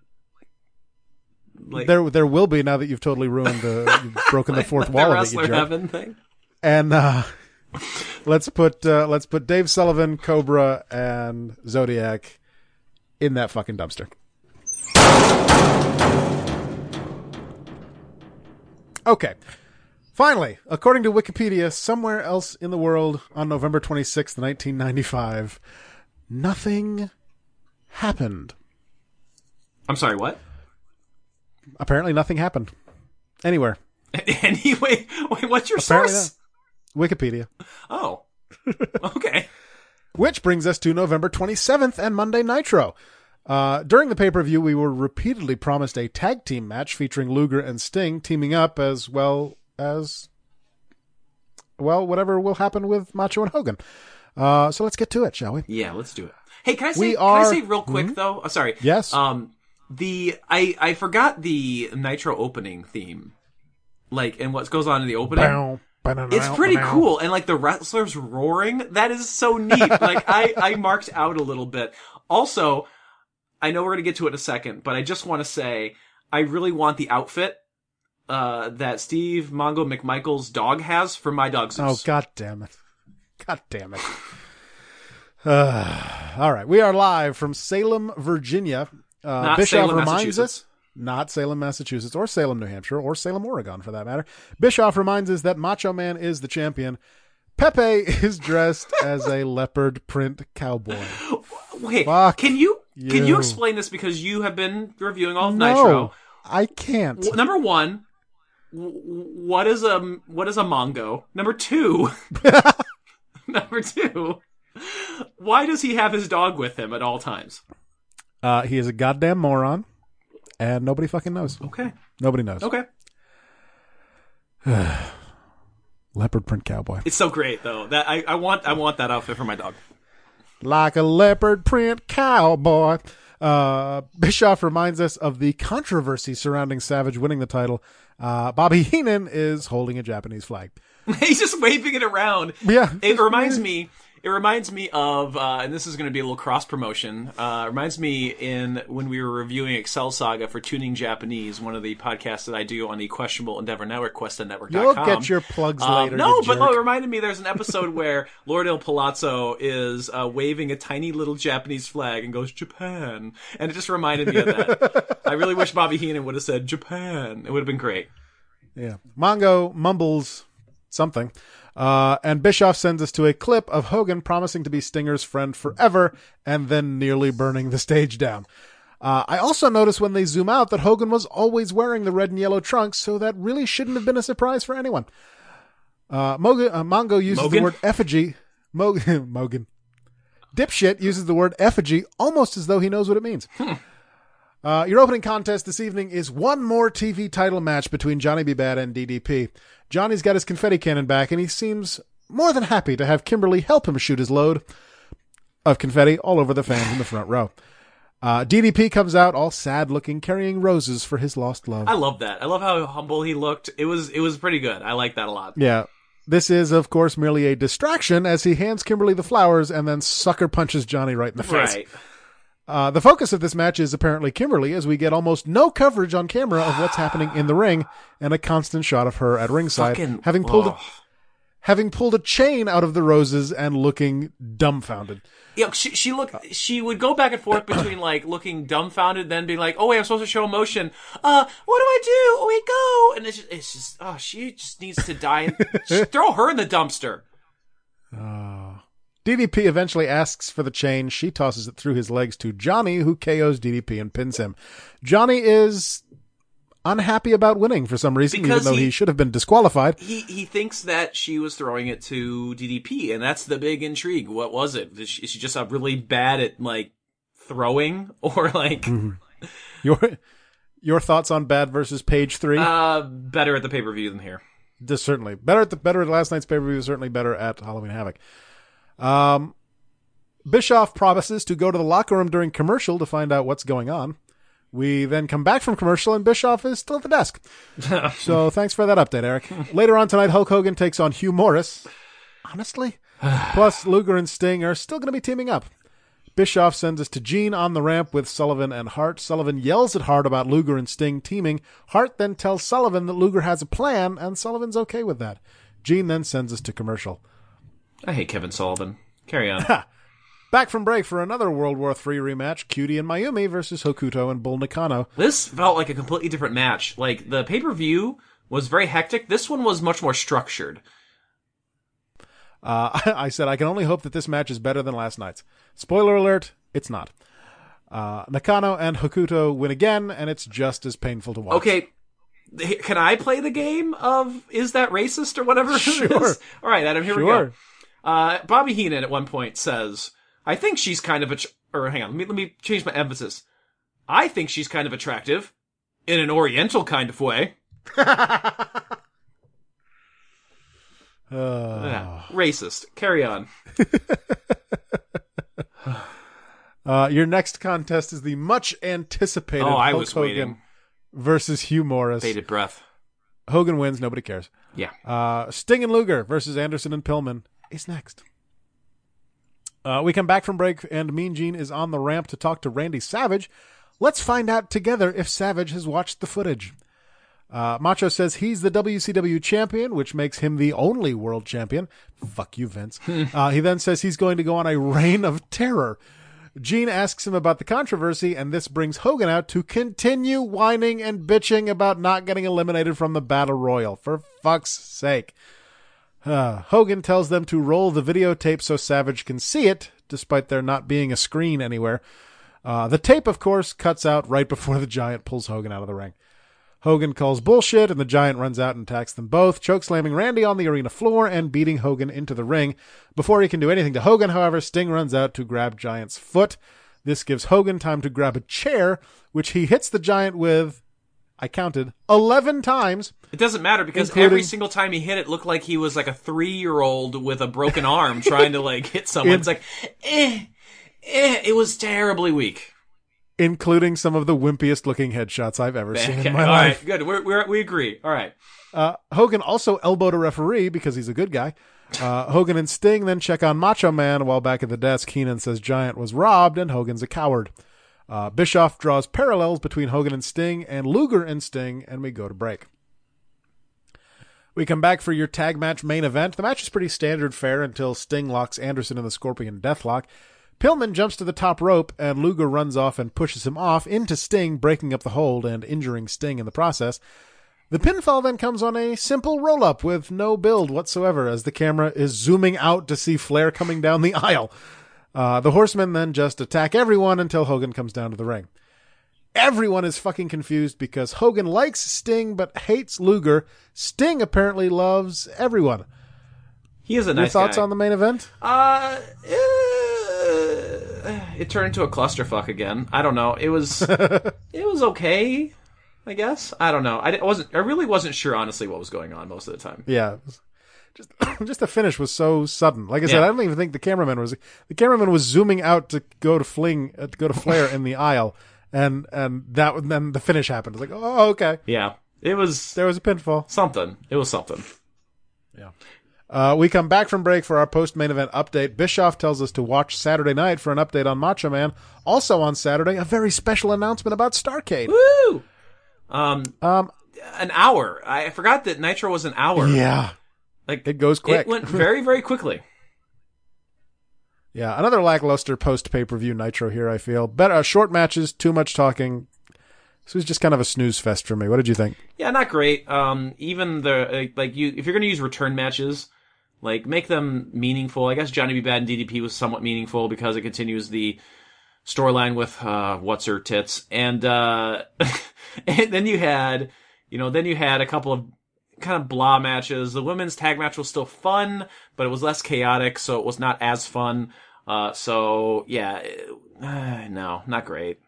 like there there will be now that you've totally ruined the you've broken the fourth the wall of it, you heaven thing? And uh, let's put uh, let's put Dave Sullivan, Cobra, and Zodiac in that fucking dumpster. Okay. Finally, according to Wikipedia, somewhere else in the world on November 26th, 1995, nothing happened. I'm sorry, what? Apparently, nothing happened. Anywhere. anyway, wait, what's your Apparently source? Wikipedia. Oh, okay. Which brings us to November 27th and Monday Nitro. Uh, during the pay per view, we were repeatedly promised a tag team match featuring Luger and Sting teaming up as well as, well, whatever will happen with Macho and Hogan. Uh, so let's get to it, shall we? Yeah, let's do it. Hey, can I say? We Can are- I say real quick though? Oh, sorry. Yes. Um, the I I forgot the Nitro opening theme, like and what goes on in the opening. Bow, ba-da-da, It's pretty cool, and like the wrestlers roaring, that is so neat. like I, I marked out a little bit. Also, I know we're gonna get to it in a second, but I just want to say I really want the outfit uh, that Steve Mongo McMichael's dog has for my dog Zeus. Oh, god damn it. God damn it. Uh, all right. We are live from Salem, Virginia. Uh, Not Bischoff Salem, reminds Massachusetts. us, not Salem, Massachusetts, or Salem, New Hampshire, or Salem, Oregon, for that matter. Bischoff reminds us that Macho Man is the champion. Pepe is dressed as a leopard print cowboy. Wait, Fuck can you can you you. explain this because you have been reviewing all of No, Nitro? I can't. Number one, what is a what is a mongo? Number two, number two, why does he have his dog with him at all times? Uh, he is a goddamn moron, and nobody fucking knows. Okay, Nobody knows. okay, Leopard print cowboy. it's so great though. That I, I want I want that outfit for my dog. like a leopard print cowboy. Uh, Bischoff reminds us of the controversy surrounding Savage winning the title. Uh, Bobby Heenan is holding a Japanese flag. He's just waving it around. Yeah. It reminds me. It reminds me of, uh, and this is going to be a little cross promotion. Uh, reminds me in when we were reviewing Excel Saga for Tuning Japanese, one of the podcasts that I do on the Questionable Endeavor Network, QuestaNetwork.com. You'll get your plugs Um, later. no, but no, it reminded me. There's an episode where Lord Il Palazzo is uh, waving a tiny little Japanese flag and goes Japan, and it just reminded me of that. I really wish Bobby Heenan would have said Japan. It would have been great. Yeah. Mongo mumbles something. Uh, and Bischoff sends us to a clip of Hogan promising to be Stinger's friend forever and then nearly burning the stage down. Uh, I also noticed when they zoom out that Hogan was always wearing the red and yellow trunks, so that really shouldn't have been a surprise for anyone. Uh, Moga, uh, Mongo uses the word effigy. Mo- Mogan. Dipshit uses the word effigy almost as though he knows what it means. Uh, your opening contest this evening is one more TV title match between Johnny B. Bad and DDP. Johnny's got his confetti cannon back, and he seems more than happy to have Kimberly help him shoot his load of confetti all over the fans in the front row. Uh, DDP comes out all sad looking, carrying roses for his lost love. I love that. I love how humble he looked. It was it was pretty good. I like that a lot. Yeah. This is, of course, merely a distraction as he hands Kimberly the flowers and then sucker punches Johnny right in the face. Right. Uh, the focus of this match is apparently Kimberly, as we get almost no coverage on camera of what's happening in the ring, and a constant shot of her at ringside, Fucking- having pulled a, having pulled a chain out of the roses and looking dumbfounded. Yeah, she she looked. She would go back and forth between like looking dumbfounded, then being like, "Oh wait, I'm supposed to show emotion. Uh, what do I do? Oh wait, go!" And it's just, it's just oh, she just needs to die. Throw her in the dumpster. DDP eventually asks for the chain. She tosses it through his legs to Johnny, who KOs DDP and pins him. Johnny is unhappy about winning for some reason, Because even though he, he- should have been disqualified. He he thinks that she was throwing it to DDP, and that's the big intrigue. What was it? Is she, is she just uh, really bad at like throwing, or like Your your thoughts on Bad versus Page Three? uh better at the pay per view than here? Just certainly better at the better at last night's pay per view. Certainly better at Halloween Havoc. Um, Bischoff promises to go to the locker room during commercial to find out what's going on. We then come back from commercial and Bischoff is still at the desk. so thanks for that update, Eric. Later on tonight, Hulk Hogan takes on Hugh Morris. Honestly, plus Luger and Sting are still going to be teaming up. Bischoff sends us to Gene on the ramp with Sullivan and Hart. Sullivan yells at Hart about Luger and Sting teaming. Hart then tells Sullivan that Luger has a plan, and Sullivan's okay with that. Gene then sends us to commercial. I hate Kevin Sullivan. Carry on. Back from break for another World War III rematch: Cutie and Mayumi versus Hokuto and Bull Nakano. This felt like a completely different match. Like the pay per view was very hectic. This one was much more structured. Uh, I said I can only hope that this match is better than last night's. Spoiler alert: it's not. Uh, Nakano and Hokuto win again, and it's just as painful to watch. Okay, can I play the game of is that racist or whatever? Sure. All right, Adam. Here we go. Uh, Bobby Heenan at one point says, "I think she's kind of a." Or hang on, let me let me change my emphasis. I think she's kind of attractive, in an Oriental kind of way. Uh, Yeah, racist. Carry on. uh, your next contest is the much anticipated Oh, I Hulk was Hogan waiting. versus Hugh Morris. Bated breath. Hogan wins. Nobody cares. Yeah. Uh, Sting and Luger versus Anderson and Pillman is next. Uh, we come back from break, and Mean Gene is on the ramp to talk to Randy Savage. Let's find out together if Savage has watched the footage. Uh, Macho says he's the WCW champion, which makes him the only world champion. Fuck you, Vince. uh, he then says he's going to go on a reign of terror. Gene asks him about the controversy, and this brings Hogan out to continue whining and bitching about not getting eliminated from the Battle Royal. For fuck's sake. Uh, Hogan tells them to roll the videotape so Savage can see it, despite there not being a screen anywhere. Uh, the tape, of course, cuts out right before the Giant pulls Hogan out of the ring. Hogan calls bullshit, and the Giant runs out and attacks them both, chokeslamming Randy on the arena floor and beating Hogan into the ring. Before he can do anything to Hogan, however, Sting runs out to grab Giant's foot. This gives Hogan time to grab a chair, which he hits the Giant with, I counted, 11 times. It doesn't matter because Including- every single time he hit it looked like he was like a three year old with a broken arm trying to like hit someone. It- it's like, eh, eh, it was terribly weak. including some of the wimpiest looking headshots I've ever seen in my all life. right, good. We're, we're, we agree. All right. Uh, Hogan also elbowed a referee because he's a good guy. Uh, Hogan and Sting then check on Macho Man while back at the desk, Heenan says Giant was robbed and Hogan's a coward. Uh, Bischoff draws parallels between Hogan and Sting and Luger and Sting, and we go to break. We come back for your tag match main event. The match is pretty standard fare until Sting locks Anderson in the Scorpion Deathlock. Pillman jumps to the top rope, and Luger runs off and pushes him off into Sting, breaking up the hold and injuring Sting in the process. The pinfall then comes on a simple roll up with no build whatsoever as the camera is zooming out to see Flair coming down the aisle. Uh, the horsemen then just attack everyone until Hogan comes down to the ring. Everyone is fucking confused because Hogan likes Sting but hates Luger. Sting apparently loves everyone. He is a Your nice thoughts guy. on the main event? Uh, eh, it turned into a clusterfuck again. I don't know. It was it was okay. I guess I don't know. I wasn't. I really wasn't sure honestly what was going on most of the time. Yeah. Just, just the finish was so sudden. Like I said, Yeah. I don't even think the cameraman was. The cameraman was zooming out to go to fling, uh, to go to Flair in the aisle, and and that and then the finish happened. It's like, oh, okay, Yeah, it was there was a pinfall. something. It was something. Uh, we come back from break for our post main event update. Bischoff tells us to watch Saturday night for an update on Macho Man. Also on Saturday, a very special announcement about Starcade. Woo! Um, Um, an hour. I forgot that Nitro was an hour. yeah, like it goes quick. It went very very quickly. yeah, another lackluster post pay per view Nitro here. I feel better uh, short matches, too much talking. This was just kind of a snooze fest for me. What did you think? Yeah, not great. Um, even the like, like you, if you're gonna use return matches, like make them meaningful. I guess Johnny B. Bad and DDP was somewhat meaningful because it continues the storyline with uh, what's her tits, and uh, and then you had, you know, then you had a couple of kind of blah matches. The women's tag match was still fun, but it was less chaotic, so it was not as fun. Uh, so yeah, uh, no, not great.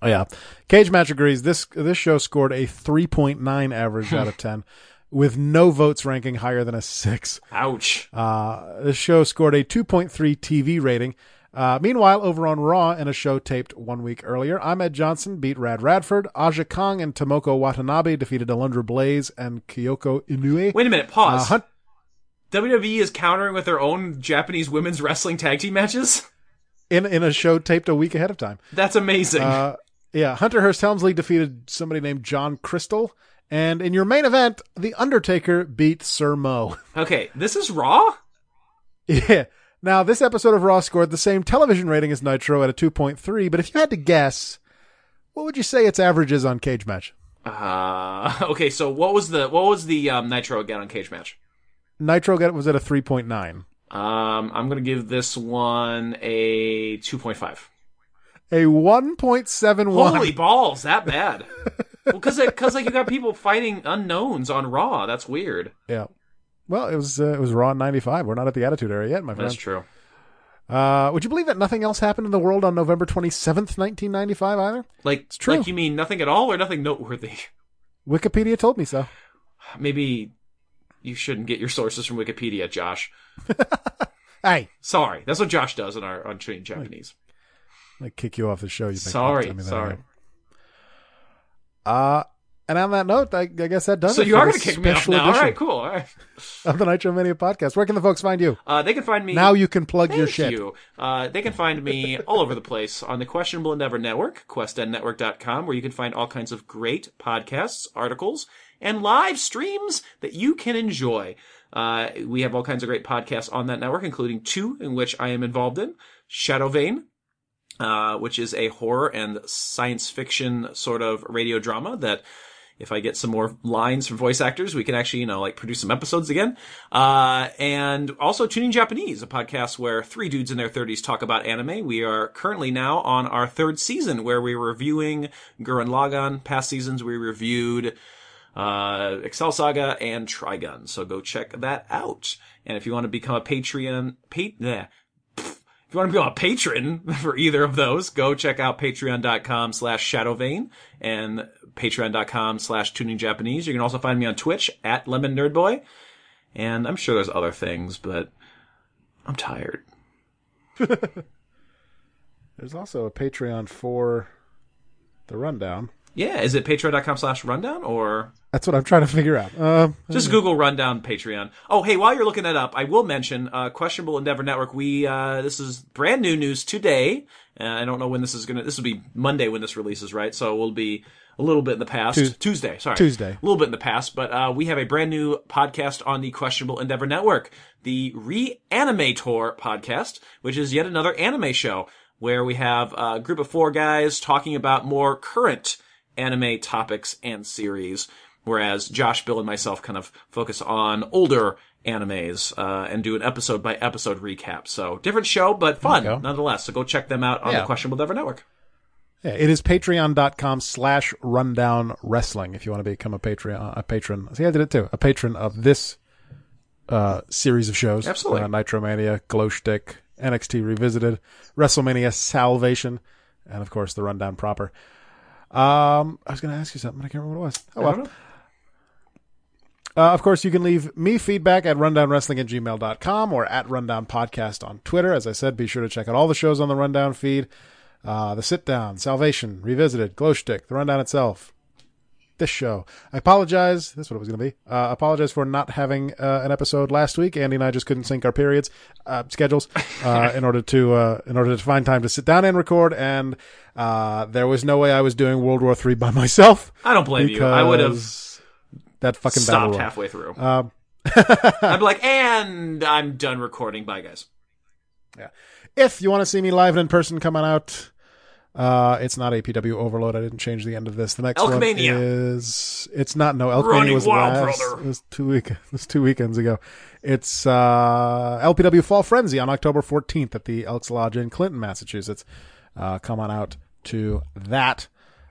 Oh yeah, Cage Match agrees. This this show scored a three point nine average out of ten, with no votes ranking higher than a six. Ouch. Uh, the show scored a 2.3 TV rating. Uh, meanwhile, over on Raw, in a show taped one week earlier, Ahmed Johnson beat Rad Radford. Aja Kong and Tomoko Watanabe defeated Alundra Blaze and Kyoko Inoue. Wait a minute. Pause. Uh, Hunt- WWE is countering with their own Japanese women's wrestling tag team matches. in in a show taped a week ahead of time. That's amazing. Uh, yeah, Hunter Hearst Helmsley defeated somebody named John Crystal. And in your main event, The Undertaker beat Sir Mo. okay, this is Raw. yeah. Now, this episode of Raw scored the same television rating as Nitro at a 2.3, but if you had to guess, what would you say its average is on Cage Match? Uh, okay, so what was the what was the um, Nitro again on Cage Match? Nitro get was at a 3.9. Um, I'm gonna give this one a 2.5. A 1.71. Holy balls, that bad? well, because because like you got people fighting unknowns on Raw. That's weird. Yeah. Well, it was uh, it was Raw in 95. We're not at the Attitude Era yet, my friend. That's true. Uh, would you believe that nothing else happened in the world on November 27th, 1995 either? Like, it's true. like you mean nothing at all or nothing noteworthy? Wikipedia told me so. Maybe you shouldn't get your sources from Wikipedia, Josh. Hey, Sorry, that's what Josh does in our Untrained Japanese. I kick you off the show. You Sorry, that sorry. Uh, and on that note, I, I guess that does So it you for are going to kick me off now. All right, cool. All right. of the Nitro Mania podcast. Where can the folks find you? Uh, they can find me. Now you can plug Thank your shit. you. Uh, they can find me all over the place on the Questionable Endeavor Network, questendnetwork.com, where you can find all kinds of great podcasts, articles, and live streams that you can enjoy. Uh, we have all kinds of great podcasts on that network, including two in which I am involved in. Shadow Vein, uh, which is a horror and science fiction sort of radio drama that if I get some more lines from voice actors, we can actually, you know, like produce some episodes again. Uh, and also Tuning Japanese, a podcast where three dudes in their thirties talk about anime. We are currently now on our third season where we're reviewing Gurren Lagann. Past seasons we reviewed, uh, Excel Saga and Trigun. So go check that out. And if you want to become a Patreon, pa-. If you want to become a patron for either of those, go check out patreon.com slash shadowvein and patreon.com slash tuning Japanese. You can also find me on Twitch at lemon nerdboy. And I'm sure there's other things, but I'm tired. There's also a Patreon for the rundown. Yeah, is it patreon.com slash rundown or That's what I'm trying to figure out. Uh, just Google rundown Patreon? Oh, hey, while you're looking that up, I will mention uh, Questionable Endeavor Network. We uh, this is brand new news today. Uh, I don't know when this is gonna. This will be Monday when this releases, right? So we'll be a little bit in the past. Tues- Tuesday, sorry, Tuesday. a little bit in the past. But uh, we have a brand new podcast on the Questionable Endeavor Network, the Reanimator podcast, which is yet another anime show where we have a group of four guys talking about more current anime topics and series, whereas Josh, Bill, and myself kind of focus on older animes uh, and do an episode by episode recap. So different show, but fun nonetheless. So go check them out on Yeah. the Questionable Endeavor Network. Yeah, it is patreon.com slash rundown wrestling if you want to become a Patreon, a patron. See, I did it too. A patron of this uh, series of shows. Absolutely. Uh, Nitromania, Glow Stick, NXT Revisited, WrestleMania Salvation, and of course the rundown proper. Um, I was going to ask you something, but I can't remember what it was. Oh, well. Uh, of course, you can leave me feedback at rundownwrestling at gmail.com or at rundown podcast on Twitter. As I said, be sure to check out all the shows on the rundown feed. Uh, the sit down, salvation, revisited, glow stick, the rundown itself. This show. I apologize. That's what it was going to be. Uh, apologize for not having uh, an episode last week. Andy and I just couldn't sync our periods, uh, schedules, uh, in order to uh, in order to find time to sit down and record. And uh, there was no way I was doing World War Three by myself. I don't blame you. I would have that fucking battle stopped halfway through. Um, I'd be like, and I'm done recording. Bye, guys. Yeah. If you want to see me live and in person, come on out. Uh, it's not APW Overload. I didn't change the end of this. The next one Elkmania. is. It's not no Elkmania Running was Wild, last. brother. It was two week. It was two weekends ago. It's uh, LPW Fall Frenzy on October 14th at the Elks Lodge in Clinton, Massachusetts. Uh, come on out to that.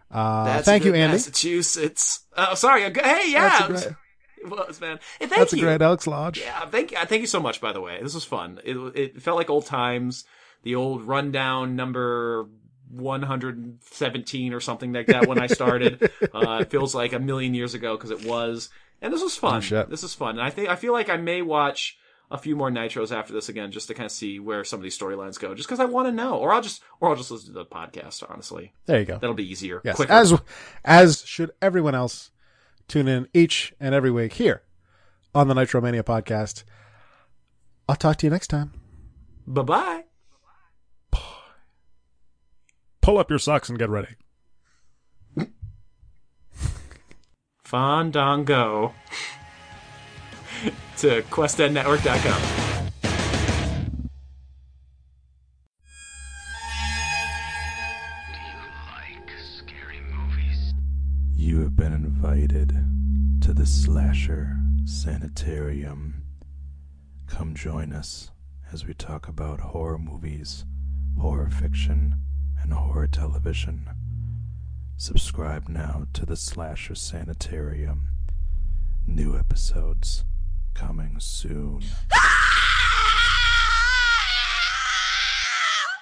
Uh, thank you, Andy. Massachusetts. Oh, sorry. uh, Hey, yeah. That's a it was- great- It was, man. Hey, thank That's a great Elks Lodge. Yeah, thank uh, thank you so much. By the way, this was fun. It it felt like old times. The old rundown number. 117 or something like that when I started. uh, it feels like a million years ago because it was. And this was fun. Oh. This is fun. And I think, I feel like I may watch a few more nitros after this again just to kind of see where some of these storylines go just because I want to know. Or I'll just, or I'll just listen to the podcast, honestly. There you go. That'll be easier. Yes, Quicker. as as should everyone else. Tune in each and every week here on the Nitromania podcast. I'll talk to you next time. bye bye. Pull up your socks and get ready. Fandango to movies? You have been invited to the Slasher Sanitarium. Come join us as we talk about horror movies, horror fiction, and horror television. Subscribe now to the Slasher Sanitarium. New episodes coming soon. Ah!